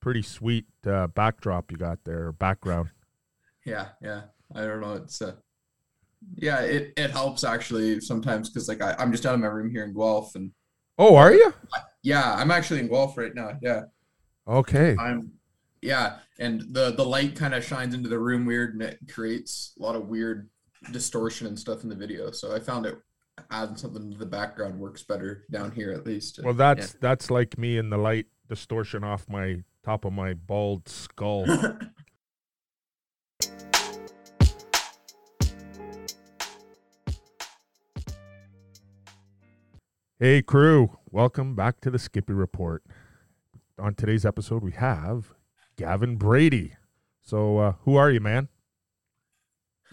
pretty sweet uh, backdrop you got there, background. Yeah, yeah. I don't know. It's uh, yeah, it it helps actually sometimes because like I, I'm just out of my room here in Guelph and Oh, are you? yeah, I'm actually in Guelph right now. Yeah, Okay. I'm yeah, and the the light kind of shines into the room weird and it creates a lot of weird distortion and stuff in the video. So I found it adding something to the background works better down here at least. Well, that's that's like me in the light distortion off my top of my bald skull. hey, crew! Welcome back to the Skippy Report. On today's episode, we have Gavin Brady. So, uh, who are you, man?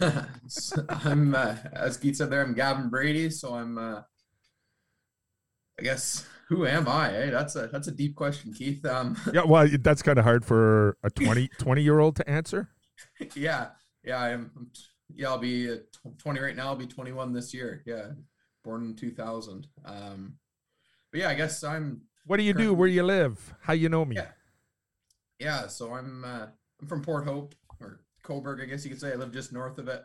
I'm uh, as Keith said there. I'm Gavin Brady, so I'm. Uh, I guess who am I? Eh? That's a that's a deep question, Keith. Um, Yeah, well, that's kind of hard for a 20, 20 year old to answer. yeah, yeah, I'm. Yeah, I'll be uh, 20 right now. I'll be 21 this year. Yeah, born in 2000. Um, but yeah, I guess I'm. What do you do? Where you live? How you know me? Yeah. Yeah, so I'm uh, I'm from Port Hope or Cobourg, I guess you could say. I live just north of it.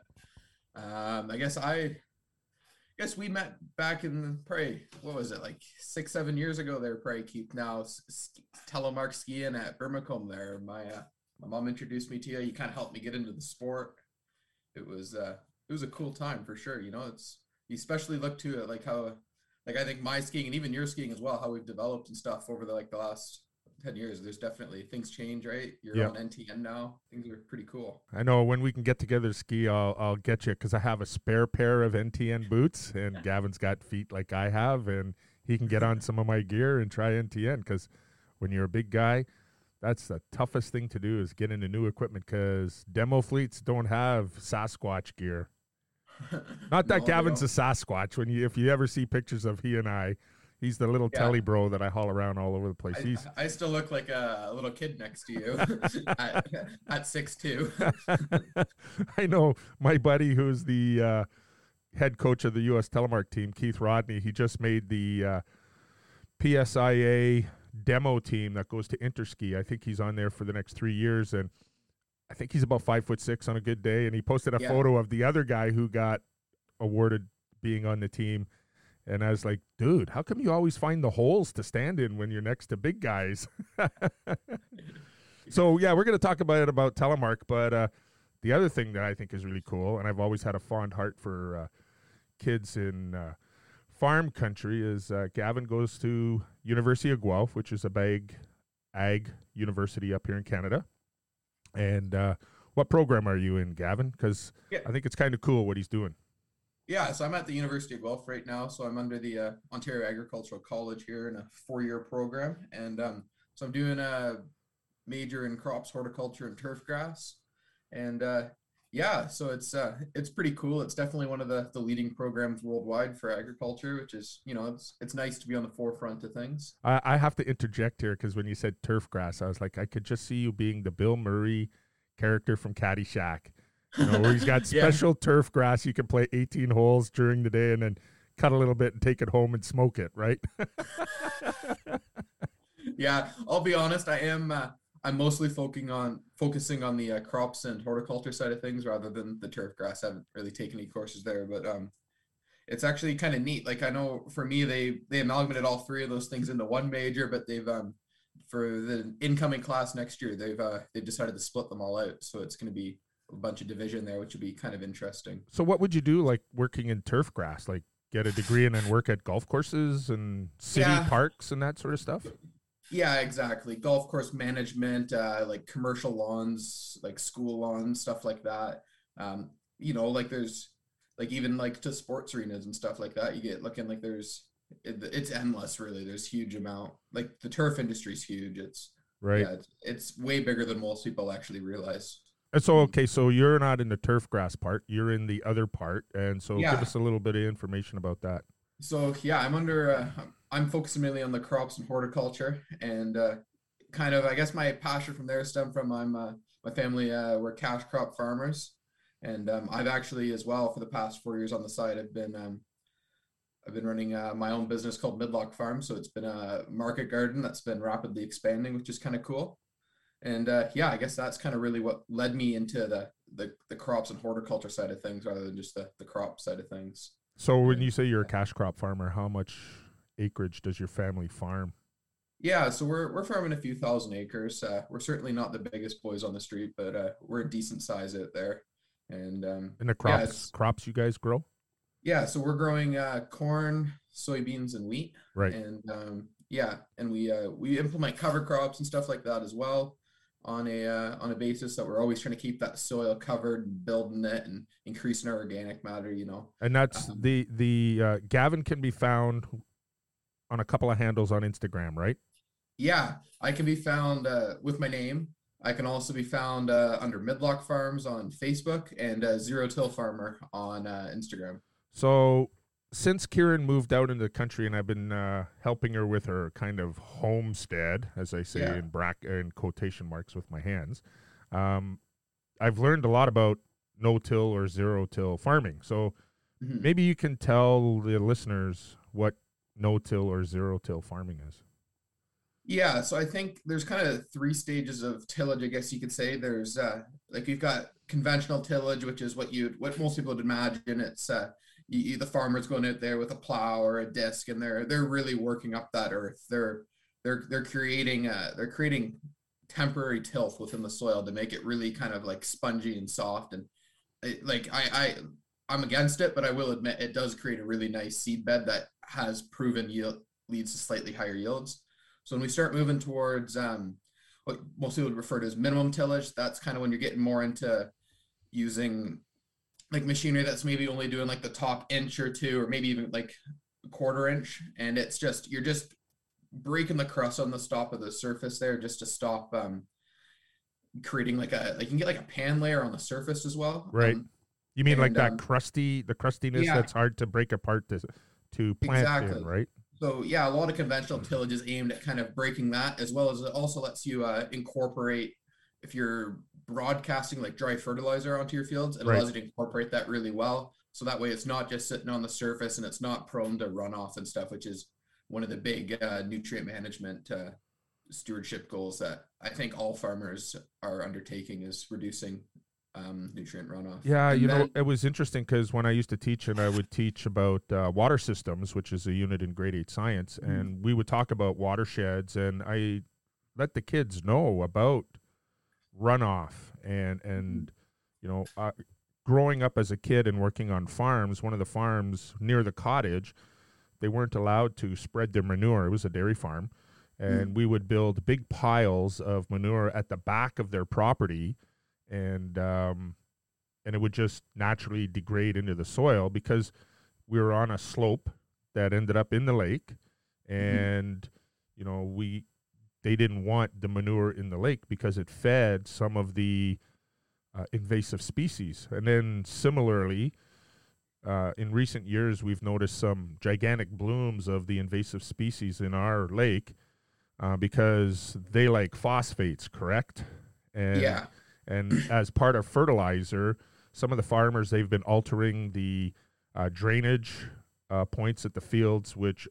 Um, I guess I, guess we met back in probably what was it like six seven years ago there, probably keep Now telemark skiing at Brimacombe there. My uh, my mom introduced me to you. You kind of helped me get into the sport. It was uh it was a cool time for sure. You know, it's you especially look to it like how like I think my skiing and even your skiing as well, how we've developed and stuff over the like the last 10 years there's definitely things change right you're Yeah. on ntn now things are pretty cool I know when we can get together to ski, I'll I'll get you because I have a spare pair of NTN boots, and Gavin's got feet like I have, and he can get on some of my gear and try NTN. Because when you're a big guy, that's the toughest thing to do is get into new equipment because demo fleets don't have Sasquatch gear. Not that No, Gavin's a Sasquatch. When you if you ever see pictures of he and I, he's the little Yeah. telly bro that I haul around all over the place. He's I, I still look like a, little kid next to you at, at six two I know my buddy who's the uh, head coach of the U.S. telemark team, Keith Rodney. He just made the uh, PSIA demo team that goes to Interski. I think he's on there for the next three years, and I think he's about five foot six on a good day. And he posted a Yeah. photo of the other guy who got awarded being on the team. And I was like, dude, how come you always find the holes to stand in when you're next to big guys? so yeah, we're gonna talk about it about telemark, but uh, the other thing that I think is really cool, and I've always had a fond heart for uh, kids in uh, farm country, is uh, Gavin goes to University of Guelph, which is a big ag university up here in Canada. And uh, what program are you in, Gavin? Because Yeah. I think it's kind of cool what he's doing. Yeah so i'm at the university of guelph right now. So i'm under the uh, ontario agricultural college here in a four-year program. And um, so i'm doing a major in crops horticulture and turf grass. And uh, yeah so it's uh, it's pretty cool. It's definitely one of the, the leading programs worldwide for agriculture which is you know it's it's nice to be on the forefront of things. I, I have to interject here because when you said turf grass, I was like, I could just see you being the Bill Murray character from Caddyshack. You know, where he's got Yeah. special turf grass. You can play 18 holes during the day and then cut a little bit and take it home and smoke it, right? yeah i'll be honest i am uh, i'm mostly focusing on focusing on the uh, crops and horticulture side of things rather than the turf grass i haven't really taken any courses there but um it's actually kind of neat like i know for me they they amalgamated all three of those things into one major but they've um for the incoming class next year they've uh they've decided to split them all out so it's going to be a bunch of division there which would be kind of interesting so, what would you do like working in turf grass? Like get a degree and then work at golf courses and city Yeah. parks and that sort of stuff? Yeah, exactly. Golf course management, uh, like commercial lawns, like school lawns, stuff like that. Um, you know, like there's like even like to sports arenas and stuff like that. You get looking like there's it, it's endless, really. There's huge amount. Like the turf industry is huge. It's Right. yeah, it's, it's way bigger than most people actually realize. And so, okay, so you're not in the turf grass part, you're in the other part. And so, Yeah. give us a little bit of information about that. So yeah, I'm under. Uh, I'm focusing mainly on the crops and horticulture, and uh, kind of I guess my passion from there stem from I'm uh, my family uh, we're cash crop farmers, and um, I've actually as well for the past four years on the side I've been um, I've been running uh, my own business called Midlock Farm. So it's been a market garden that's been rapidly expanding, which is kind of cool. And uh, yeah, I guess that's kind of really what led me into the, the the crops and horticulture side of things rather than just the the crop side of things. So when you say you're a cash crop farmer, how much acreage does your family farm? Yeah, so we're we're farming a few thousand acres. Uh, we're certainly not the biggest boys on the street, but uh, we're a decent size out there. And um, and the crops yeah, crops you guys grow? Yeah, so we're growing uh, corn, soybeans, and wheat. Right. And um, yeah, and we uh, we implement cover crops and stuff like that as well on a uh, on a basis that we're always trying to keep that soil covered and building it and increasing our organic matter you know. And that's um, the the uh, gavin can be found on a couple of handles on instagram right? Yeah i can be found uh, with my name. I can also be found uh, under midlock farms on facebook and uh, zero till farmer on uh, instagram. So since Kieran moved out into the country, and I've been uh, helping her with her kind of homestead, as I say yeah. in brack in quotation marks with my hands, um, I've learned a lot about no-till or zero-till farming. So mm-hmm. maybe you can tell the listeners what no-till or zero-till farming is. Yeah, so I think there's kind of three stages of tillage, I guess you could say. There's uh, like you've got conventional tillage, which is what you what most people would imagine. It's uh, you, the farmer's going out there with a plow or a disc and they're they're really working up that earth. They're they're they're creating uh they're creating temporary tilth within the soil to make it really kind of like spongy and soft and it, like i i i'm against it but i will admit it does create a really nice seed bed that has proven yield leads to slightly higher yields. So when we start moving towards um what most people would refer to as minimum tillage that's kind of when you're getting more into using like machinery that's maybe only doing like the top inch or two or maybe even like a quarter inch and it's just you're just breaking the crust on the top of the surface there just to stop um creating like a like you can get like a pan layer on the surface as well right um, you mean and, like that um, crusty the crustiness yeah. that's hard to break apart to to plant exactly. in right so yeah a lot of conventional tillage is aimed at kind of breaking that as well as it also lets you uh, incorporate if you're broadcasting like dry fertilizer onto your fields, it right. allows you to incorporate that really well. So that way it's not just sitting on the surface and it's not prone to runoff and stuff, which is one of the big uh, nutrient management uh, stewardship goals that I think all farmers are undertaking is reducing um, nutrient runoff. Yeah, and you then, know, it was interesting because when I used to teach and I would teach about uh, water systems, which is a unit in grade eight science, mm-hmm. and we would talk about watersheds, and I let the kids know about runoff and and you know uh, growing up as a kid and working on farms one of the farms near the cottage they weren't allowed to spread their manure it was a dairy farm and mm. we would build big piles of manure at the back of their property and um, and it would just naturally degrade into the soil because we were on a slope that ended up in the lake mm-hmm. and mm. you know we they didn't want the manure in the lake because it fed some of the uh, invasive species. And then similarly, uh, in recent years, we've noticed some gigantic blooms of the invasive species in our lake uh, because they like phosphates, correct? And, yeah. And as part of fertilizer, some of the farmers they've been altering the uh, drainage uh, points at the fields, which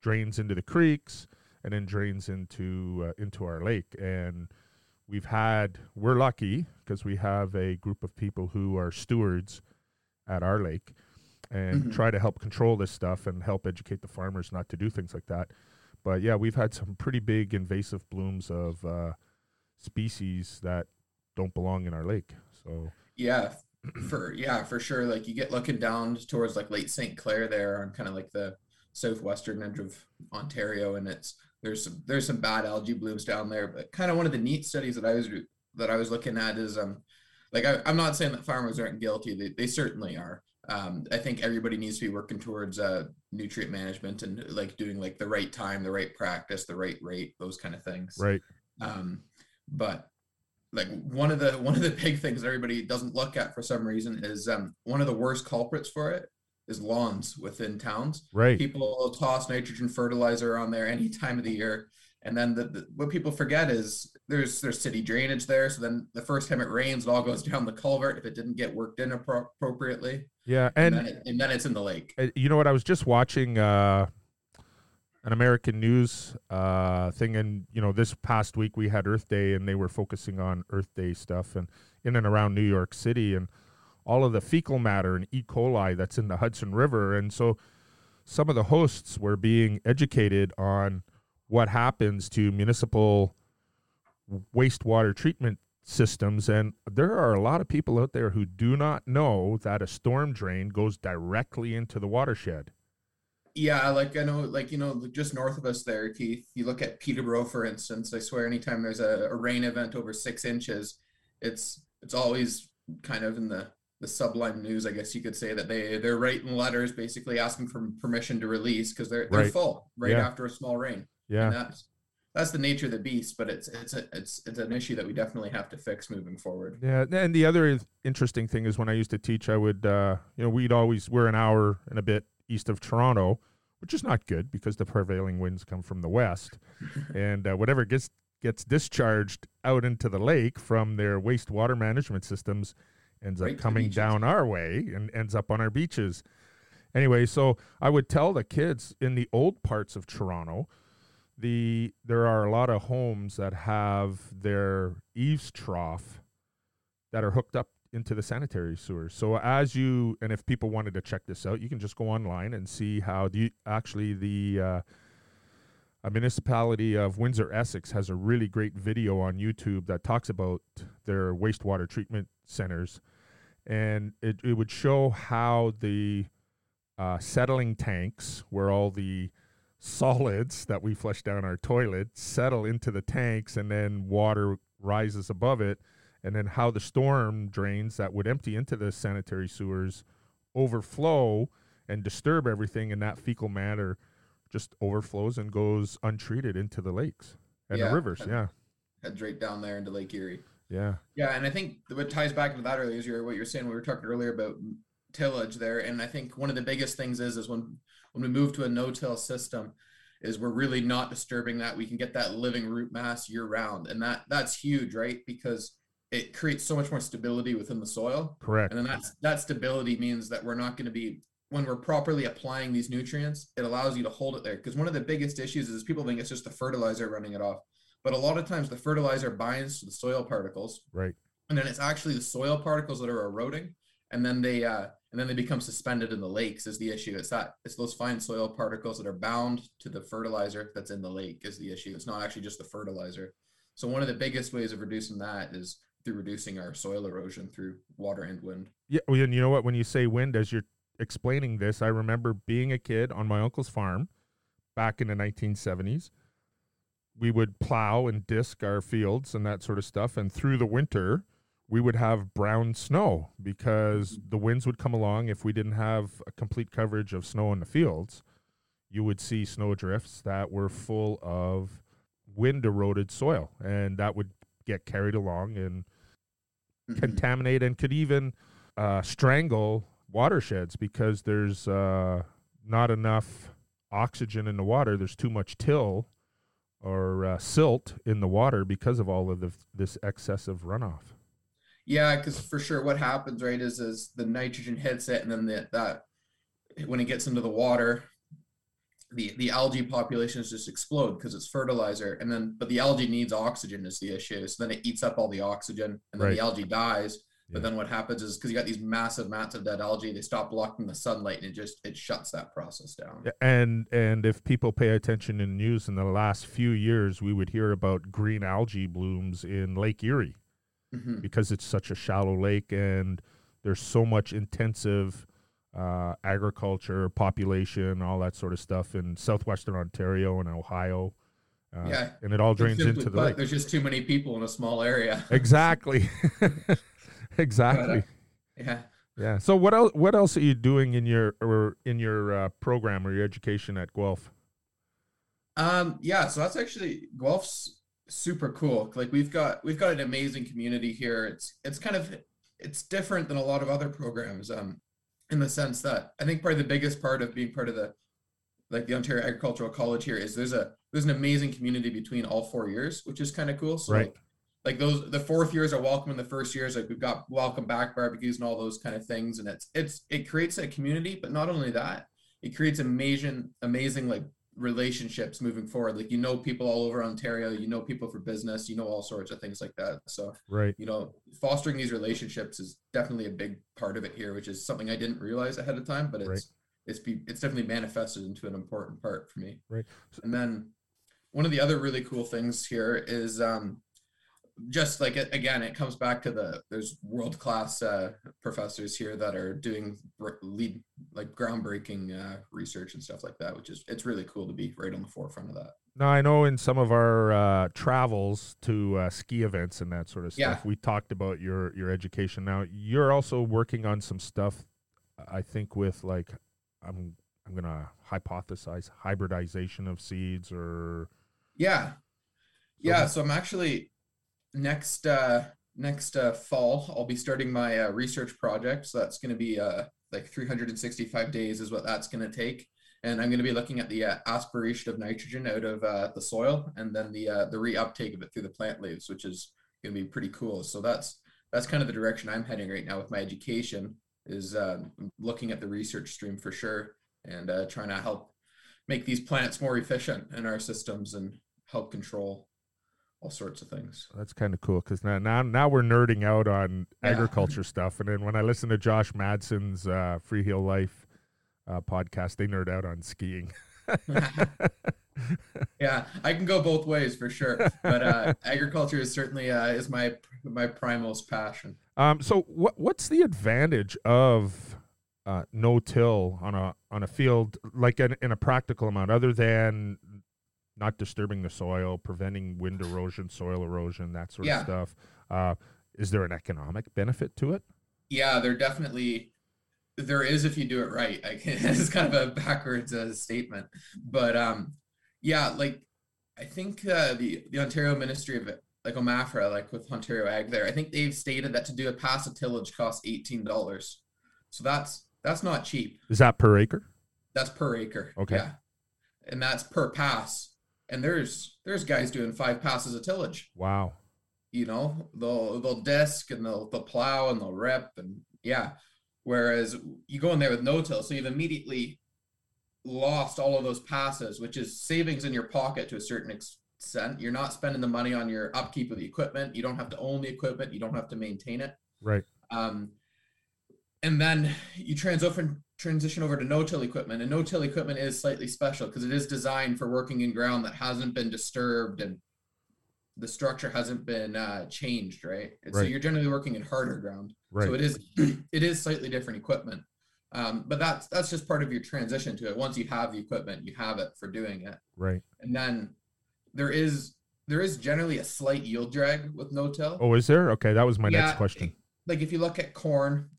drains into the creeks and then drains into uh, into our lake. And we've had we're lucky because we have a group of people who are stewards at our lake and mm-hmm. try to help control this stuff and help educate the farmers not to do things like that. But yeah, we've had some pretty big invasive blooms of uh, species that don't belong in our lake. So yeah, for yeah for sure. Like you get looking down towards like Lake St. Clair there on kind of like the southwestern edge of Ontario, and it's there's some there's some bad algae blooms down there. But kind of one of the neat studies that I was that I was looking at is um like I, am not saying that farmers aren't guilty. They they certainly are. Um, I think everybody needs to be working towards uh, nutrient management and like doing like the right time, the right practice, the right rate, those kind of things. Right. Um, but like one of the one of the big things everybody doesn't look at for some reason is um, one of the worst culprits for it is lawns within towns. Right. People will toss nitrogen fertilizer on there any time of the year. And then the, the, what people forget is there's there's city drainage there. So then the first time it rains, it all goes down the culvert if it didn't get worked in appro- appropriately. Yeah, and and then, it, and then, it's in the lake. Uh, you know what? I was just watching. Uh, an American news uh, thing, and you know, this past week we had Earth Day, and they were focusing on Earth Day stuff, and in and around New York City, and all of the fecal matter and E. coli that's in the Hudson River, and so some of the hosts were being educated on what happens to municipal wastewater treatment systems. And there are a lot of people out there who do not know that a storm drain goes directly into the watershed. Yeah, like I know, like you know, just north of us there, Keith. You look at Peterborough, for instance. I swear, anytime there's a, a rain event over six inches, it's it's always kind of in the the sublime news, I guess you could say that they they're writing letters basically asking for permission to release because they're they're Right. full right Yeah. after a small rain. Yeah. And that's that's the nature of the beast, but it's it's a, it's it's an issue that we definitely have to fix moving forward. Yeah, and the other interesting thing is when I used to teach, I would, uh, you know, we'd always we're an hour and a bit east of Toronto, which is not good because the prevailing winds come from the west, and uh, whatever gets gets discharged out into the lake from their wastewater management systems ends Right up coming down our way and ends up on our beaches. Anyway, so I would tell the kids in the old parts of Toronto, the there are a lot of homes that have their eaves trough that are hooked up into the sanitary sewers. So as you and if people wanted to check this out, you can just go online and see how the actually the uh, a municipality of Windsor Essex has a really great video on YouTube that talks about their wastewater treatment centers, and it, it would show how the uh, settling tanks, where all the solids that we flush down our toilet settle into the tanks, and then water rises above it, and then how the storm drains that would empty into the sanitary sewers overflow and disturb everything, and that fecal matter just overflows and goes untreated into the lakes and Yeah. the rivers. Yeah, Heads right down there into Lake Erie. yeah, Yeah, and I think what ties back into that earlier is your, what you were saying. We were talking earlier about tillage there, and I think one of the biggest things is is when when we move to a no-till system, is we're really not disturbing that. We can get that living root mass year round, and that that's huge, right? Because it creates so much more stability within the soil, correct. and then that's that stability means that we're not going to be when we're properly applying these nutrients. It allows you to hold it there because one of the biggest issues is people think it's just the fertilizer running it off, but a lot of times the fertilizer binds to the soil particles Right. and then it's actually the soil particles that are eroding and then they uh and then they become suspended in the lakes is the issue it's that it's those fine soil particles that are bound to the fertilizer that's in the lake is the issue it's not actually just the fertilizer so one of the biggest ways of reducing that is through reducing our soil erosion through water and wind Yeah, well, and you know what? When you say wind, as you're explaining this, I remember being a kid on my uncle's farm back in the 1970s. We would plow and disc our fields and that sort of stuff, and through the winter, we would have brown snow because the winds would come along. If we didn't have a complete coverage of snow in the fields, you would see snow drifts that were full of wind eroded soil, and that would get carried along and Mhm. contaminate and could even uh, strangle watersheds because there's uh, not enough oxygen in the water. There's too much till or uh, silt in the water because of all of the, this excessive runoff. Yeah, because for sure, what happens right is is the nitrogen hits it, and then the, that when it gets into the water, the the algae populations just explode because it's fertilizer, and then but the algae needs oxygen is the issue. So then it eats up all the oxygen, and then Right. the algae dies. But Yeah. then what happens is because you got these massive mats of dead algae, they stop blocking the sunlight, and it just it shuts that process down. And and if people pay attention in news in the last few years, we would hear about green algae blooms in Lake Erie Mhm. because it's such a shallow lake and there's so much intensive uh, agriculture, population, all that sort of stuff in southwestern Ontario and Ohio. Uh, Yeah. and it all drains into the lake. There's just too many people in a small area. Exactly. exactly. yeah. Yeah. So what else? What else are you doing in your or in your uh, program or your education at Guelph? Um, yeah, so that's actually Guelph's super cool. Like we've got we've got an amazing community here. It's it's kind of it's different than a lot of other programs. Um, in the sense that I think probably the biggest part of being part of the like the Ontario Agricultural College here is there's a there's an amazing community between all four years, which is kind of cool. So Right. Like, those the fourth years are welcome and the first years like we've got welcome back barbecues and all those kind of things and it's it's it creates a community but not only that it creates amazing amazing like relationships moving forward. Like you know people all over Ontario, you know people for business, you know all sorts of things like that. So right. you know, fostering these relationships is definitely a big part of it here, which is something I didn't realize ahead of time, but it's Right. it's be it's definitely manifested into an important part for me. Right. And then one of the other really cool things here is um just like again it comes back to the there's world class uh, professors here that are doing lead like groundbreaking uh, research and stuff like that which is it's really cool to be right on the forefront of that Now I know in some of our uh, travels to uh, ski events and that sort of stuff Yeah. we talked about your your education. Now you're also working on some stuff. I think with like I'm I'm gonna hypothesize hybridization of seeds or yeah yeah so i'm actually next uh next uh fall i'll be starting my uh, research project. So that's going to be uh like 365 days is what that's going to take. And i'm going to be looking at the uh, aspiration of nitrogen out of uh, the soil and then the uh, the reuptake of it through the plant leaves which is going to be pretty cool. So that's that's kind of the direction i'm heading right now with my education is uh, looking at the research stream for sure and uh, trying to help make these plants more efficient in our systems and help control all sorts of things that's kind of cool because now, now now we're nerding out on Yeah. agriculture stuff. And then when I listen to Josh Madson's uh, Free Heel Life uh, podcast, they nerd out on skiing. yeah i can go both ways for sure but uh, agriculture is certainly uh, is my my primal's passion Um, so what what's the advantage of uh, no till on a on a field like in, in a practical amount other than not disturbing the soil, preventing wind erosion, soil erosion, that sort Yeah. of stuff? Uh, is there an economic benefit to it? yeah there definitely there is if you do it right i can it's kind of a backwards uh, statement but um yeah like i think uh, the the ontario ministry of like omafra like with ontario ag there i think they've stated that to do a pass of tillage costs $18 so that's that's not cheap Is that per acre? that's per acre Okay. yeah and that's per pass and there's there's guys doing five passes of tillage. Wow. you know they'll they'll disc and they'll they'll plow and they'll rip and yeah. Whereas you go in there with no till so you've immediately lost all of those passes which is savings in your pocket to a certain extent. You're not spending the money on your upkeep of the equipment. You don't have to own the equipment. You don't have to maintain it. Right. um, and then you transition transition over to no-till equipment and no-till equipment is slightly special because it is designed for working in ground that hasn't been disturbed and the structure hasn't been uh, changed right, And so you're generally working in harder ground Right. so it is it is slightly different equipment um, but that's that's just part of your transition to it once you have the equipment you have it for doing it right. and then there is there is generally a slight yield drag with no-till Oh, is there? Okay, that was my yeah, next question. Like if you look at corn,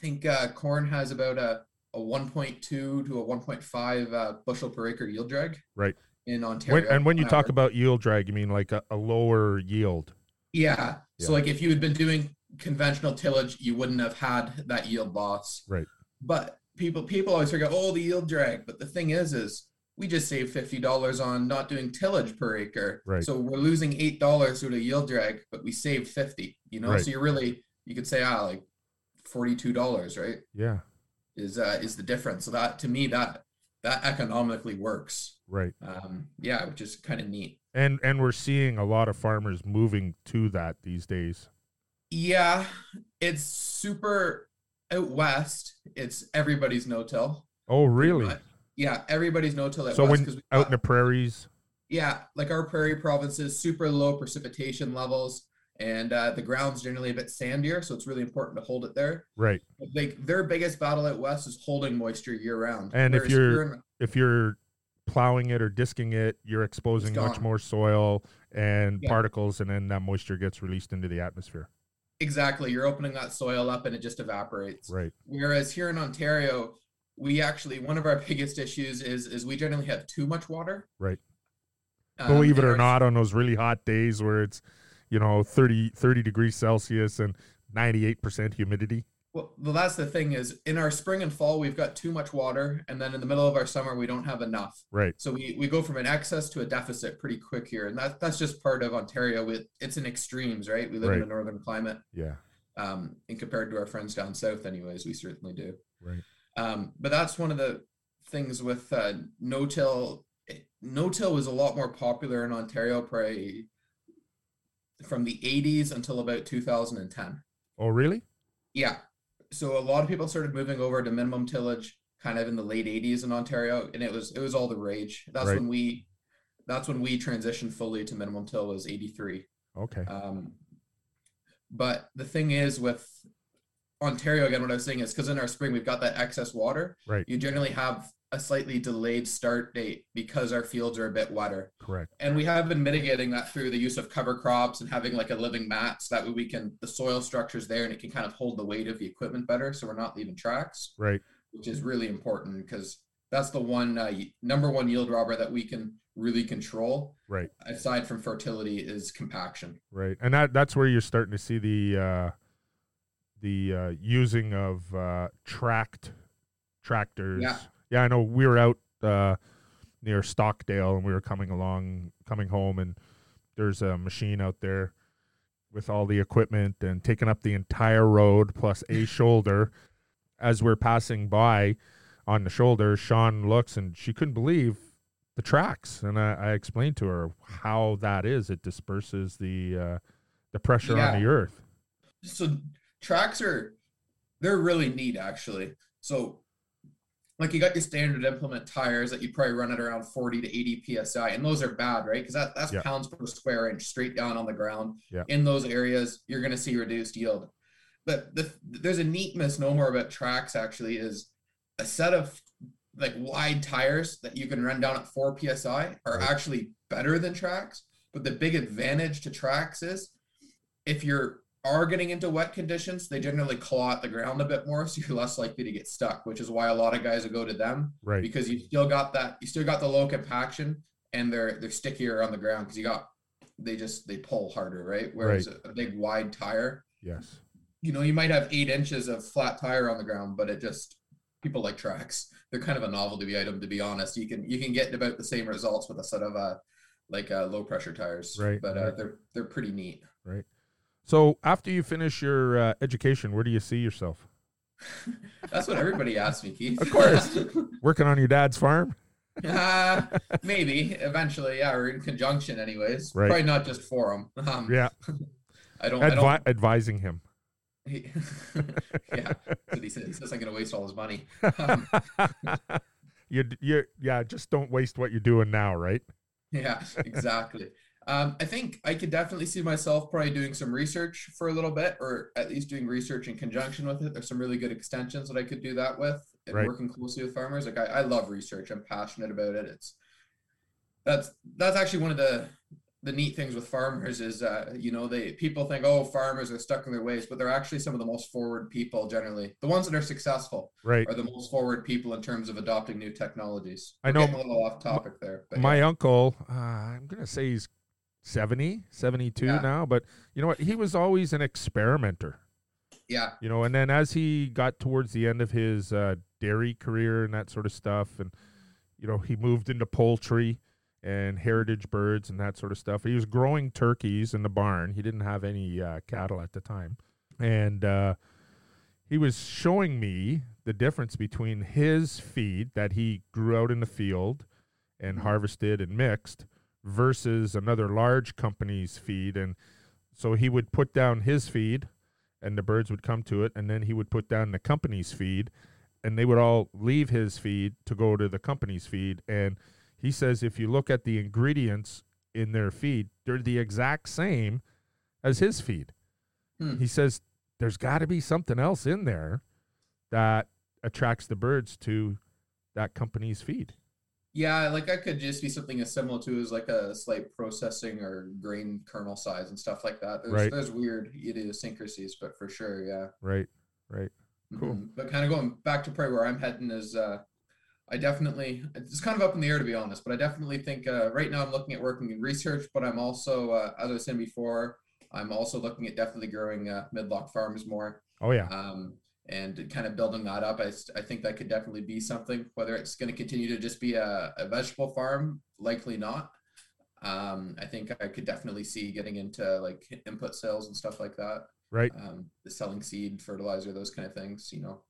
think uh, corn has about a, a 1.2 to a 1.5 uh, bushel per acre yield drag. Right. In Ontario. When, and when you on talk about yield drag, you mean like a, a lower yield? yeah. Yeah. So like if you had been doing conventional tillage, you wouldn't have had that yield loss. Right. But people people always forget, oh, the yield drag. But the thing is, is we just saved fifty dollars on not doing tillage per acre. Right. So we're losing eight dollars due to yield drag, but we saved fifty. You know, Right. so you're really you could say ah like forty two dollars, right? Yeah. Is uh is the difference. So that to me that that economically works. Right. Um, yeah, which is kind of neat. And and we're seeing a lot of farmers moving to that these days. Yeah, it's super out west. It's everybody's no till. Oh, really? much. Yeah, everybody's no till out So west when we've out in the prairies, yeah, like our prairie provinces, super low precipitation levels, and uh, the ground's generally a bit sandier, so it's really important to hold it there. right? Like their biggest battle at west is holding moisture year round. And if you're- in- If you're plowing it or disking it, you're exposing much more soil and Yeah. particles, and then that moisture gets released into the atmosphere. exactly, you're opening that soil up and it just evaporates. Right. Whereas here in Ontario, we actually one of our biggest issues is is we generally have too much water. Right. Um, Believe it or not, on those really hot days where it's, you know, 30, 30 degrees Celsius and 98% humidity. Well, that's the thing is in our spring and fall we've got too much water, and then in the middle of our summer we don't have enough. Right. So we, we go from an excess to a deficit pretty quick here, and that that's just part of Ontario. With it's in extremes, right? We live in a northern climate, Yeah. um, and compared to our friends down south, anyways, we certainly do. Right. Um, but that's one of the things with uh, no-till no-till was a lot more popular in Ontario probably from the 80s until about 2010. Oh, really? Yeah. So a lot of people started moving over to minimum tillage kind of in the late 80s in Ontario and it was it was all the rage. That's Right. when we that's when we transitioned fully to minimum till was 83. Okay. Um, but the thing is with Ontario again, what I was saying is because in our spring we've got that excess water. Right. You generally have a slightly delayed start date because our fields are a bit wetter. Correct. And we have been mitigating that through the use of cover crops and having like a living mat so that way we can the soil structure's there and it can kind of hold the weight of the equipment better so we're not leaving tracks, Right. which is really important because that's the one uh, number one yield robber that we can really control Right. aside from fertility is compaction. Right. And that that's where you're starting to see the uh, the uh, using of uh, tracked tractors. Yeah. Yeah, I know we were out uh, near Stockdale and we were coming along, coming home, and there's a machine out there with all the equipment and taking up the entire road plus a shoulder. As we're passing by on the shoulder, Sean looks and she couldn't believe the tracks, and I, I explained to her how that is. It disperses the uh, the pressure on the earth. so tracks are they're really neat actually so like you got your standard implement tires that you probably run at around 40 to 80 psi and those are bad right because that, that's Yeah. pounds per square inch straight down on the ground Yeah. in those areas you're going to see reduced yield but the, there's a neat misnomer about tracks actually is a set of like wide tires that you can run down at 4 psi are Right. actually better than tracks but the big advantage to tracks is if you're are getting into wet conditions, they generally claw at the ground a bit more, so you're less likely to get stuck, which is why a lot of guys will go to them Right. because you still got that you still got the low compaction and they're they're stickier on the ground because you got they just they pull harder, right? Whereas a big wide tire, Yes. you know, you might have eight inches of flat tire on the ground, but it just people like tracks. They're kind of a novelty item to be honest. You can you can get about the same results with a set of uh like uh, low pressure tires, Right, But uh, right. they're they're pretty neat. So after you finish your uh, education, where do you see yourself? That's what everybody asks me, Keith. Of course. Working on your dad's farm? uh, maybe eventually, yeah, or in conjunction, anyways. Right. Probably not just for him. Um, Yeah. I don't. I don't. advising him. He, yeah, what he says. He says I'm going to waste all his money. Um, you you yeah, just don't waste what you're doing now, right? yeah, exactly. Um, I think I could definitely see myself probably doing some research for a little bit, or at least doing research in conjunction with it. There's some really good extensions that I could do that with, and Right. working closely with farmers. Like I, I love research. I'm passionate about it. It's that's that's actually one of the the neat things with farmers is uh, you know they people think oh farmers are stuck in their ways, but they're actually some of the most forward people generally. The ones that are successful Right. are the most forward people in terms of adopting new technologies. I We're know a little off topic there. But My yeah. uncle, uh, I'm going to say he's 70, 72 Yeah. now, but you know what? He was always an experimenter. yeah, you know and then as he got towards the end of his uh, dairy career and that sort of stuff and you know he moved into poultry and heritage birds and that sort of stuff he was growing turkeys in the barn he didn't have any uh, cattle at the time and uh, he was showing me the difference between his feed that he grew out in the field and Mhm. harvested and mixed versus another large company's feed. And so he would put down his feed and the birds would come to it and then he would put down the company's feed and they would all leave his feed to go to the company's feed. And he says if you look at the ingredients in their feed they're the exact same as his feed. Hmm. he says there's got to be something else in there that attracts the birds to that company's feed Yeah, like I could just be something as similar to as like a slight processing or grain kernel size and stuff like that. There's Right. there's weird idiosyncrasies, but for sure, yeah. right right Cool. Mhm. But kind of going back to probably where I'm heading is uh I definitely it's kind of up in the air to be honest, but I definitely think uh, right now I'm looking at working in research, but I'm also uh, as I was saying before, I'm also looking at definitely growing uh, midlock farms more. oh yeah um, and kind of building that up. I, I think that could definitely be something. Whether it's going to continue to just be a, a vegetable farm, likely not. Um, I think I could definitely see getting into like input sales and stuff like that. right Um, the selling seed, fertilizer, those kind of things. You know,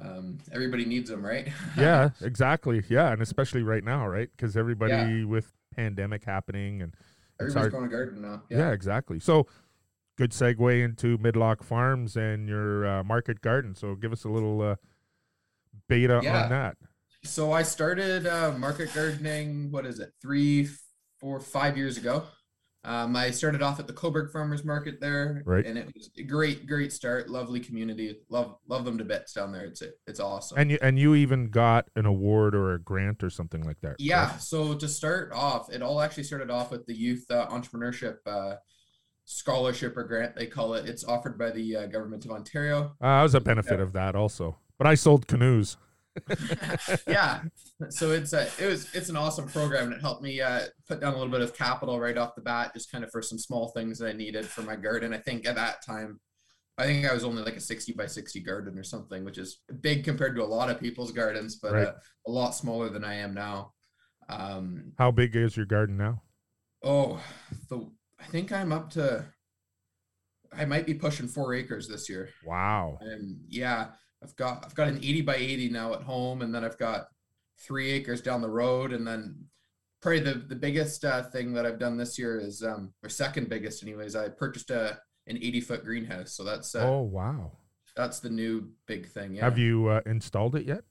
um, everybody needs them, right? yeah, exactly. Yeah, and especially right now, right? Because everybody yeah. with pandemic happening and everybody's going to garden now. Yeah. yeah. exactly. So, good segue into Midlock Farms and your uh, market garden. So, give us a little uh, beta yeah. on that. So, I started uh, market gardening. What is it? Three, four, five years ago. Um, I started off at the Cobourg Farmers Market there, right. and it was a great, great start. Lovely community. Love, love them to bits down there. It's it's awesome. And you and you even got an award or a grant or something like that. Yeah. So to start off, it all actually started off with the youth uh, entrepreneurship uh, scholarship or grant they call it. It's offered by the uh, government of Ontario. Uh, I was a benefit of that also, but I sold canoes. yeah. So it's a it was it's an awesome program and it helped me uh, put down a little bit of capital right off the bat, just kind of for some small things that I needed for my garden. I think at that time, I think I was only like a sixty by sixty garden or something, which is big compared to a lot of people's gardens, but right. uh, a lot smaller than I am now. Um, How big is your garden now? Oh, the I think I'm up to. I might be pushing four acres this year. Wow. And yeah, I've got I've got an 80 by 80 now at home, and then I've got three acres down the road, and then probably the the biggest uh, thing that I've done this year is um or second biggest anyways. I purchased a an 80 foot greenhouse, so that's uh, oh wow, that's the new big thing. Yeah. Have you uh, installed it yet?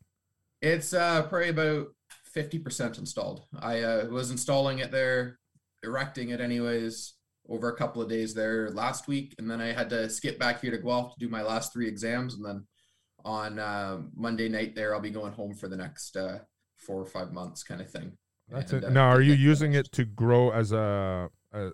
It's uh probably about 50% installed. I uh, was installing it there, erecting it anyways over a couple of days there last week, and then I had to skip back here to Guelph to do my last three exams, and then on uh, Monday night there, I'll be going home for the next uh, four or five months, kind of thing. That's and, it. Uh, now, are you using it to grow as a,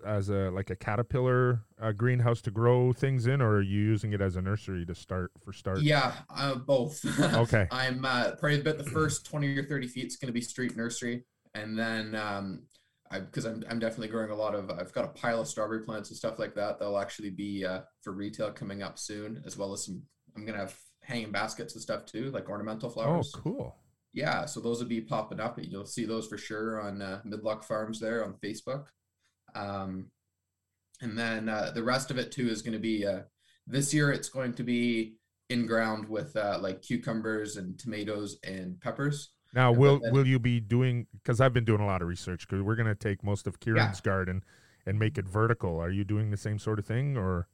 as a like a caterpillar uh, greenhouse to grow things in, or are you using it as a nursery to start for start? Yeah, uh, both. okay. I'm uh, probably about the first twenty or thirty feet is going to be street nursery, and then um, because I'm I'm definitely growing a lot of. I've got a pile of strawberry plants and stuff like that. that'll actually be uh, for retail coming up soon, as well as some. I'm gonna have hanging baskets and stuff too, like ornamental flowers. Oh, cool. Yeah, so those will be popping up. You'll see those for sure on uh, Midlock Farms there on Facebook. Um, and then uh, the rest of it too is going to be uh, this year. It's going to be in ground with uh, like cucumbers and tomatoes and peppers. Now, will then, will you be doing? Because I've been doing a lot of research. Because we're going to take most of Kieran's yeah. garden and make it vertical. Are you doing the same sort of thing, or?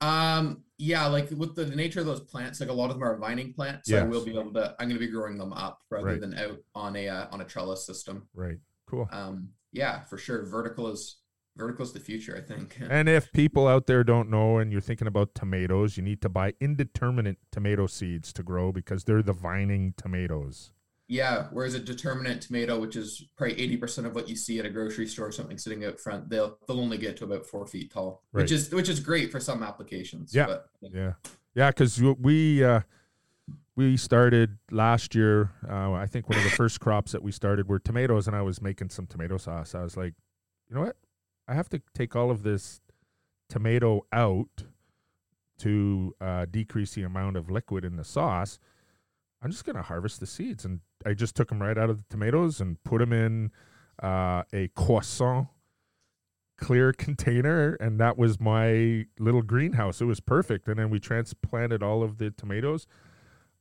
Um, yeah, like with the, the, nature of those plants, like a lot of them are vining plants. So yes. I will be able to. I'm going to be growing them up rather right. than out on a uh, on a trellis system. Right. Cool. Um, yeah, for sure. Vertical is vertical is the future, I think. and if people out there don't know, and you're thinking about tomatoes, you need to buy indeterminate tomato seeds to grow because they're the vining tomatoes. Yeah, whereas a determinate tomato, which is probably eighty percent of what you see at a grocery store or something sitting out front, they'll they'll only get to about four feet tall, right. which is which is great for some applications. Yeah, but, yeah, yeah, because we uh, we started last year. Uh, I think one of the first crops that we started were tomatoes, and I was making some tomato sauce. I was like, you know what, I have to take all of this tomato out to uh, decrease the amount of liquid in the sauce. I'm just going to harvest the seeds. And I just took them right out of the tomatoes and put them in uh, a croissant clear container. And that was my little greenhouse. It was perfect. And then we transplanted all of the tomatoes.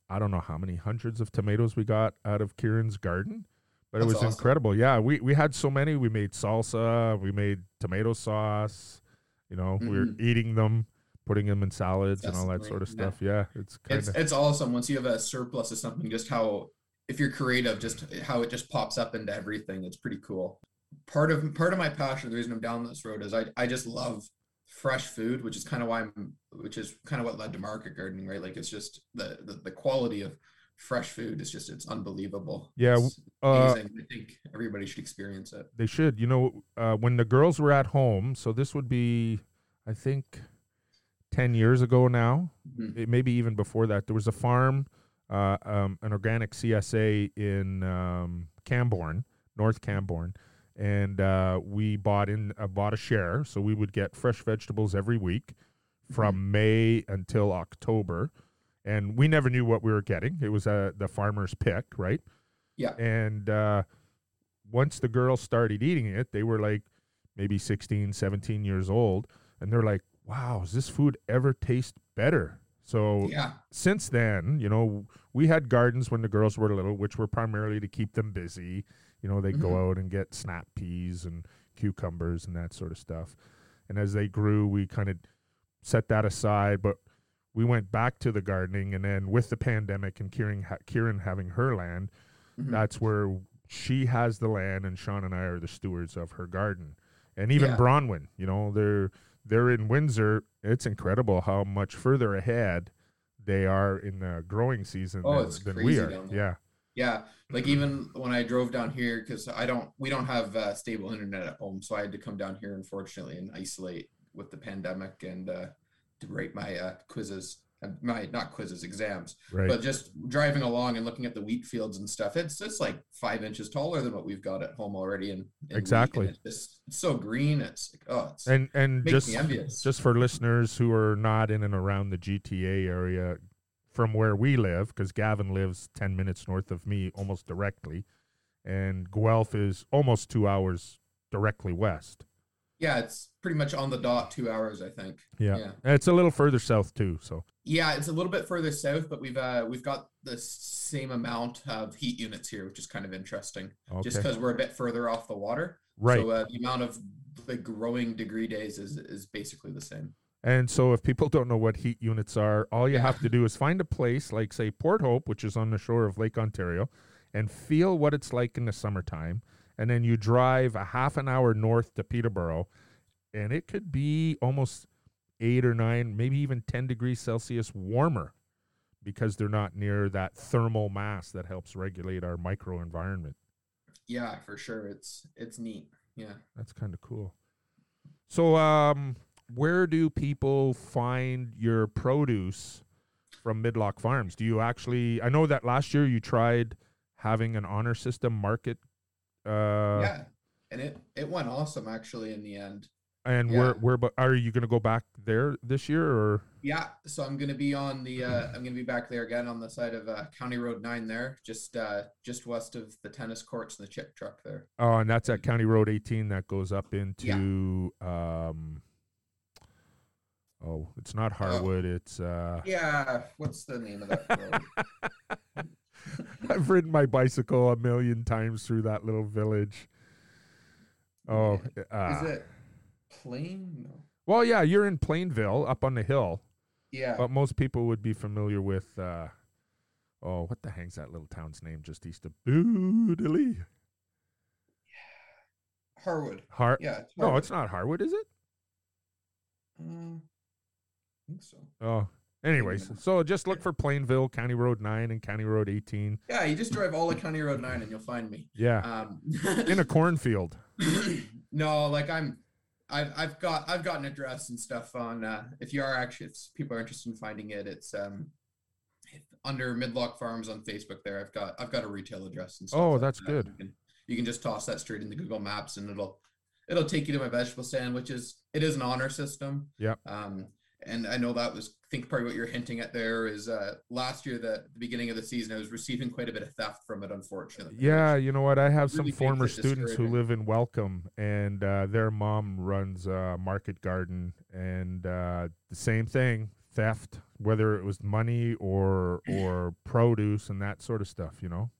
I don't know how many hundreds of tomatoes we got out of Kieran's garden, but That's it was awesome. incredible. Yeah, we, we had so many. We made salsa, we made tomato sauce. You know, mm-hmm. we were mm-hmm. eating them putting them in salads That's and all that sort of stuff. Yeah, yeah it's kind of it's, it's awesome once you have a surplus of something. Just how if you're creative, just how it just pops up into everything. It's pretty cool. Part of part of my passion, the reason I'm down this road is I I just love fresh food, which is kind of why I'm, which is kind of what led to market gardening, right? Like it's just the the, the quality of fresh food is just it's unbelievable. Yeah, it's uh, I think everybody should experience it. They should. You know, uh, when the girls were at home, so this would be, I think, 10 years ago now, mm-hmm. maybe even before that, there was a farm, uh, um, an organic CSA in um, Camborne, North Camborne. And uh, we bought in, uh, bought a share, so we would get fresh vegetables every week from mm-hmm. May until October, and we never knew what we were getting. It was uh, the farmer's pick, right? Yeah. And uh, once the girls started eating it, they were like maybe 16, 17 years old, and they're like, wow, does this food ever taste better? So Yeah. since then, you know, we had gardens when the girls were little, which were primarily to keep them busy. You know, they would go out and get snap peas and cucumbers and that sort of stuff. And as they grew, we kind of set that aside, but we went back to the gardening. And then with the pandemic and Kieran, ha- Kieran having her land, Mhm. that's where she has the land, and Sean and I are the stewards of her garden. And even Yeah. Bronwyn, you know, they're they're in Windsor. It's incredible how much further ahead they are in the growing season Oh, than, it's than we crazy are. down there. Yeah, Yeah, like even when I drove down here, because I don't, we don't have uh, stable internet at home, so I had to come down here, unfortunately, and isolate with the pandemic and uh, to write my uh, quizzes, my not quizzes, exams. right. But just driving along and looking at the wheat fields and stuff, it's it's like five inches taller than what we've got at home already. And Exactly. it's just it's so green. It's like oh, it's and and makes just me envious. just for listeners who are not in and around the GTA area from where we live because Gavin lives 10 minutes north of me almost directly and Guelph is almost 2 hours directly west. Yeah, it's pretty much on the dot, two hours, I think. Yeah. Yeah. It's a little further south too, so Yeah, it's a little bit further south, but we've uh we've got the same amount of heat units here, which is kind of interesting. okay. Just because we're a bit further off the water, Right. So uh, the amount of the growing degree days is is basically the same. And so, if people don't know what heat units are, all you Yeah. have to do is find a place like, say, Port Hope, which is on the shore of Lake Ontario, and feel what it's like in the summertime. And then you drive a half an hour north to Peterborough, and it could be almost eight or nine, maybe even 10 degrees Celsius warmer because they're not near that thermal mass that helps regulate our microenvironment. Yeah, for sure. It's it's neat. Yeah. That's kind of cool. So, um, where do people find your produce from Midlock Farms? Do you actually? I know that last year you tried having an honor system market. Uh, yeah. And it it went awesome actually in the end. And Yeah. where where but are you going to go back there this year or? Yeah, so I'm gonna be on the uh, I'm gonna be back there again on the side of uh, County Road Nine there, just uh, just west of the tennis courts and the chip truck there. Oh, and that's at County Road 18 that goes up into um. Oh, it's not Harwood. It's uh. Yeah, what's the name of that road? I've ridden my bicycle a million times through that little village. Oh, uh, Is it Plain? No. well, yeah, you're in Plainville, up on the hill, Yeah. but most people would be familiar with. Uh, oh, what the hell's that little town's name just east of Bewdley? Harwood. Har. Yeah. It's No, it's not Harwood, is it? Uh, I think so. Oh, anyways, so just look for Plainville, County Road Nine, and County Road 18. Yeah, you just drive all of County Road Nine and you'll find me. Yeah, Um, in a cornfield. no, like I'm, I've I've got I've got an address and stuff on. Uh, if you are actually, if people are interested in finding it, it's um under Midlock Farms on Facebook. There, I've got I've got a retail address and stuff. Oh, like that's that. good. You can, you can just toss that straight into Google Maps and it'll it'll take you to my vegetable stand, which is it is an honor system. Yeah. Um, and I know that was I think probably what you're hinting at there is uh last year the, the beginning of the season I was receiving quite a bit of theft from it, unfortunately. Yeah, you know what? I have some really makes former students who live in Welcome, and uh, their mom runs a market garden, and uh, the same thing theft, whether it was money or or produce and that sort of stuff. You know.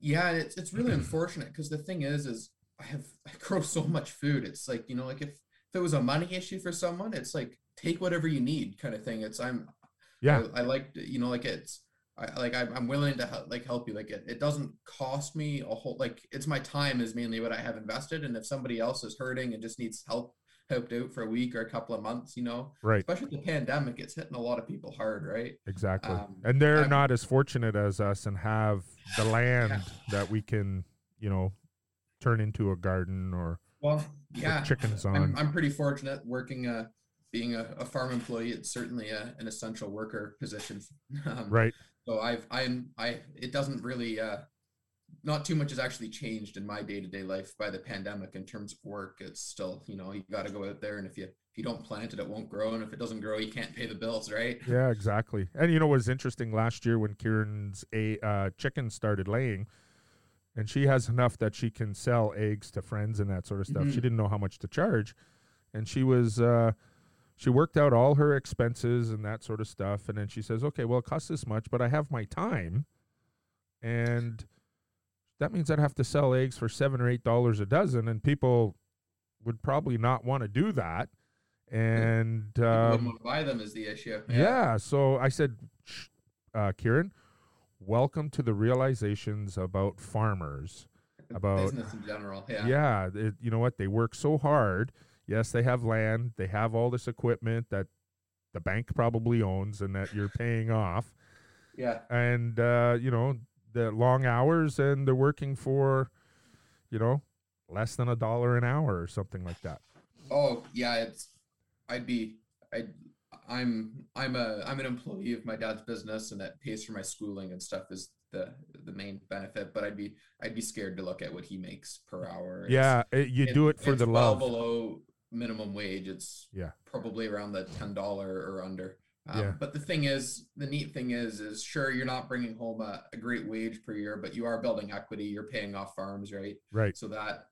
Yeah, it's it's really unfortunate because the thing is, is I have I grow so much food. It's like you know, like if if it was a money issue for someone, it's like take whatever you need kind of thing. It's I'm Yeah. I, I like you know like it's I like I'm, I'm willing to help, like help you. Like it, it doesn't cost me a whole like it's my time is mainly what I have invested, and if somebody else is hurting and just needs help helped out for a week or a couple of months, you know, Right. especially the pandemic, it's hitting a lot of people hard, right? Exactly. Um, and they're I'm- not as fortunate as us and have the land that we can, you know, turn into a garden or Well, yeah, chickens on. I'm, I'm pretty fortunate working uh being a, a farm employee it's certainly a, an essential worker position um, right. so i've i'm i it doesn't really uh not too much has actually changed in my day-to-day life by the pandemic in terms of work it's still you know you got to go out there and if you if you don't plant it it won't grow and if it doesn't grow you can't pay the bills right Yeah, exactly. And you know what's interesting? Last year when Kieran's a uh, chickens started laying, and she has enough that she can sell eggs to friends and that sort of stuff. She Mhm. didn't know how much to charge, and she was uh, she worked out all her expenses and that sort of stuff, and then she says, "Okay, well, it costs this much, but I have my time, and that means I'd have to sell eggs for seven or eight dollars a dozen, and people would probably not want to do that." And um, buy them is the issue. yeah. So I said, uh, Kieran, welcome to the realizations about farmers. About business in general. Yeah. yeah, it, you know what? They work so hard. Yes, they have land. They have all this equipment that the bank probably owns and that you're paying off. Yeah. And uh, you know the long hours, and they're working for, you know, less than a dollar an hour or something like that. Oh yeah, it's I'd be I I'm I'm a I'm an employee of my dad's business and that pays for my schooling and stuff is the the main benefit. But I'd be I'd be scared to look at what he makes per hour. It's- Yeah, it, you do it for the well love. below minimum wage. It's Yeah. probably around the ten dollar or under. Um, Yeah. But the thing is, the neat thing is, is sure you're not bringing home a, a great wage per year, but you are building equity. You're paying off farms, right? Right. So that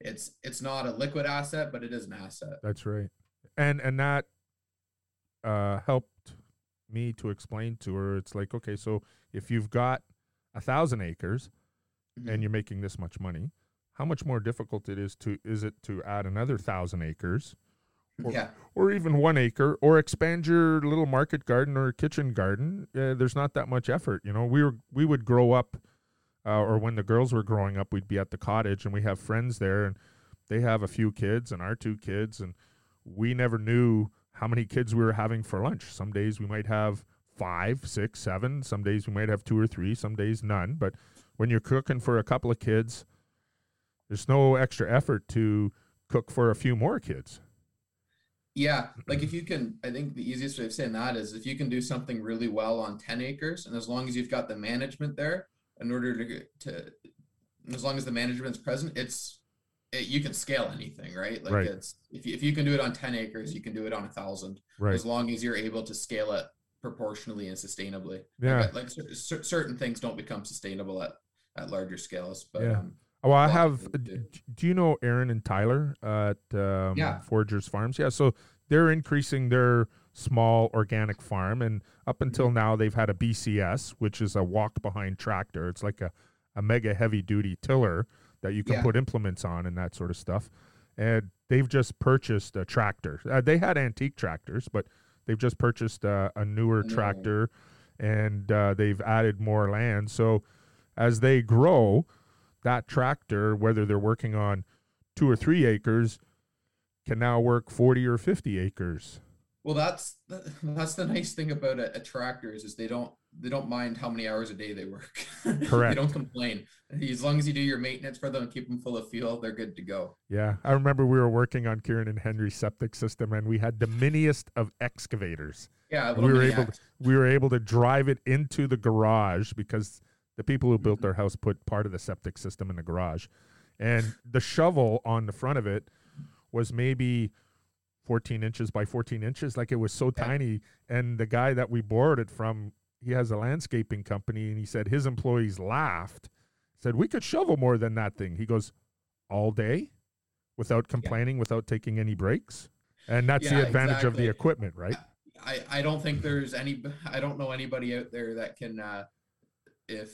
it's it's not a liquid asset, but it is an asset. That's right. And and that uh helped me to explain to her it's like, okay, so if you've got a thousand acres Mhm. and you're making this much money, how much more difficult it is to is it to add another thousand acres or- yeah, or even one acre or expand your little market garden or kitchen garden? Uh, there's not that much effort. You know, we were we would grow up, uh, or when the girls were growing up, we'd be at the cottage and we have friends there, and they have a few kids and our two kids, and we never knew how many kids we were having for lunch. Some days we might have five, six, seven. Some days we might have two or three. Some days none. But when you're cooking for a couple of kids, there's no extra effort to cook for a few more kids. yeah. Like if you can, I think the easiest way of saying that is if you can do something really well on ten acres, and as long as you've got the management there, in order to to, as long as the management's present, it's it, you can scale anything, right? Like Right. it's if you, if you can do it on ten acres, you can do it on a thousand. Right. as long as you're able to scale it proportionally and sustainably. Yeah. Like, like cer- cer- certain things don't become sustainable at, at larger scales, but Yeah. um, Well, I have. d- Do you know Aaron and Tyler at um, Yeah. Foragers Farms? Yeah, so they're increasing their small organic farm, and up until Mm-hmm. now they've had a BCS, which is a walk behind tractor. It's like a, a mega heavy duty tiller that you can Yeah. put implements on and that sort of stuff. And they've just purchased a tractor. Uh, they had antique tractors, but they've just purchased uh, a newer A tractor, and uh, they've added more land. So as they grow, that tractor, whether they're working on two or three acres, can now work 40 or 50 acres. well, that's the, that's the nice thing about a, a tractor is, is they don't they don't mind how many hours a day they work. Correct. they don't complain as long as you do your maintenance for them and keep them full of fuel, they're good to go. Yeah. I remember we were working on Kieran and Henry's septic system and we had the miniest of excavators. Yeah, We were able axe. we were able to drive it into the garage because the people who Mm-hmm. built their house put part of the septic system in the garage. And the shovel on the front of it was maybe 14 inches by 14 inches. Like it was so Yeah. tiny. And the guy that we borrowed it from, he has a landscaping company and he said his employees laughed, said, We could shovel more than that thing. He goes, All day without complaining, without taking any breaks. And that's the Yeah, advantage of the equipment, right? I, I don't think there's any I don't know anybody out there that can uh if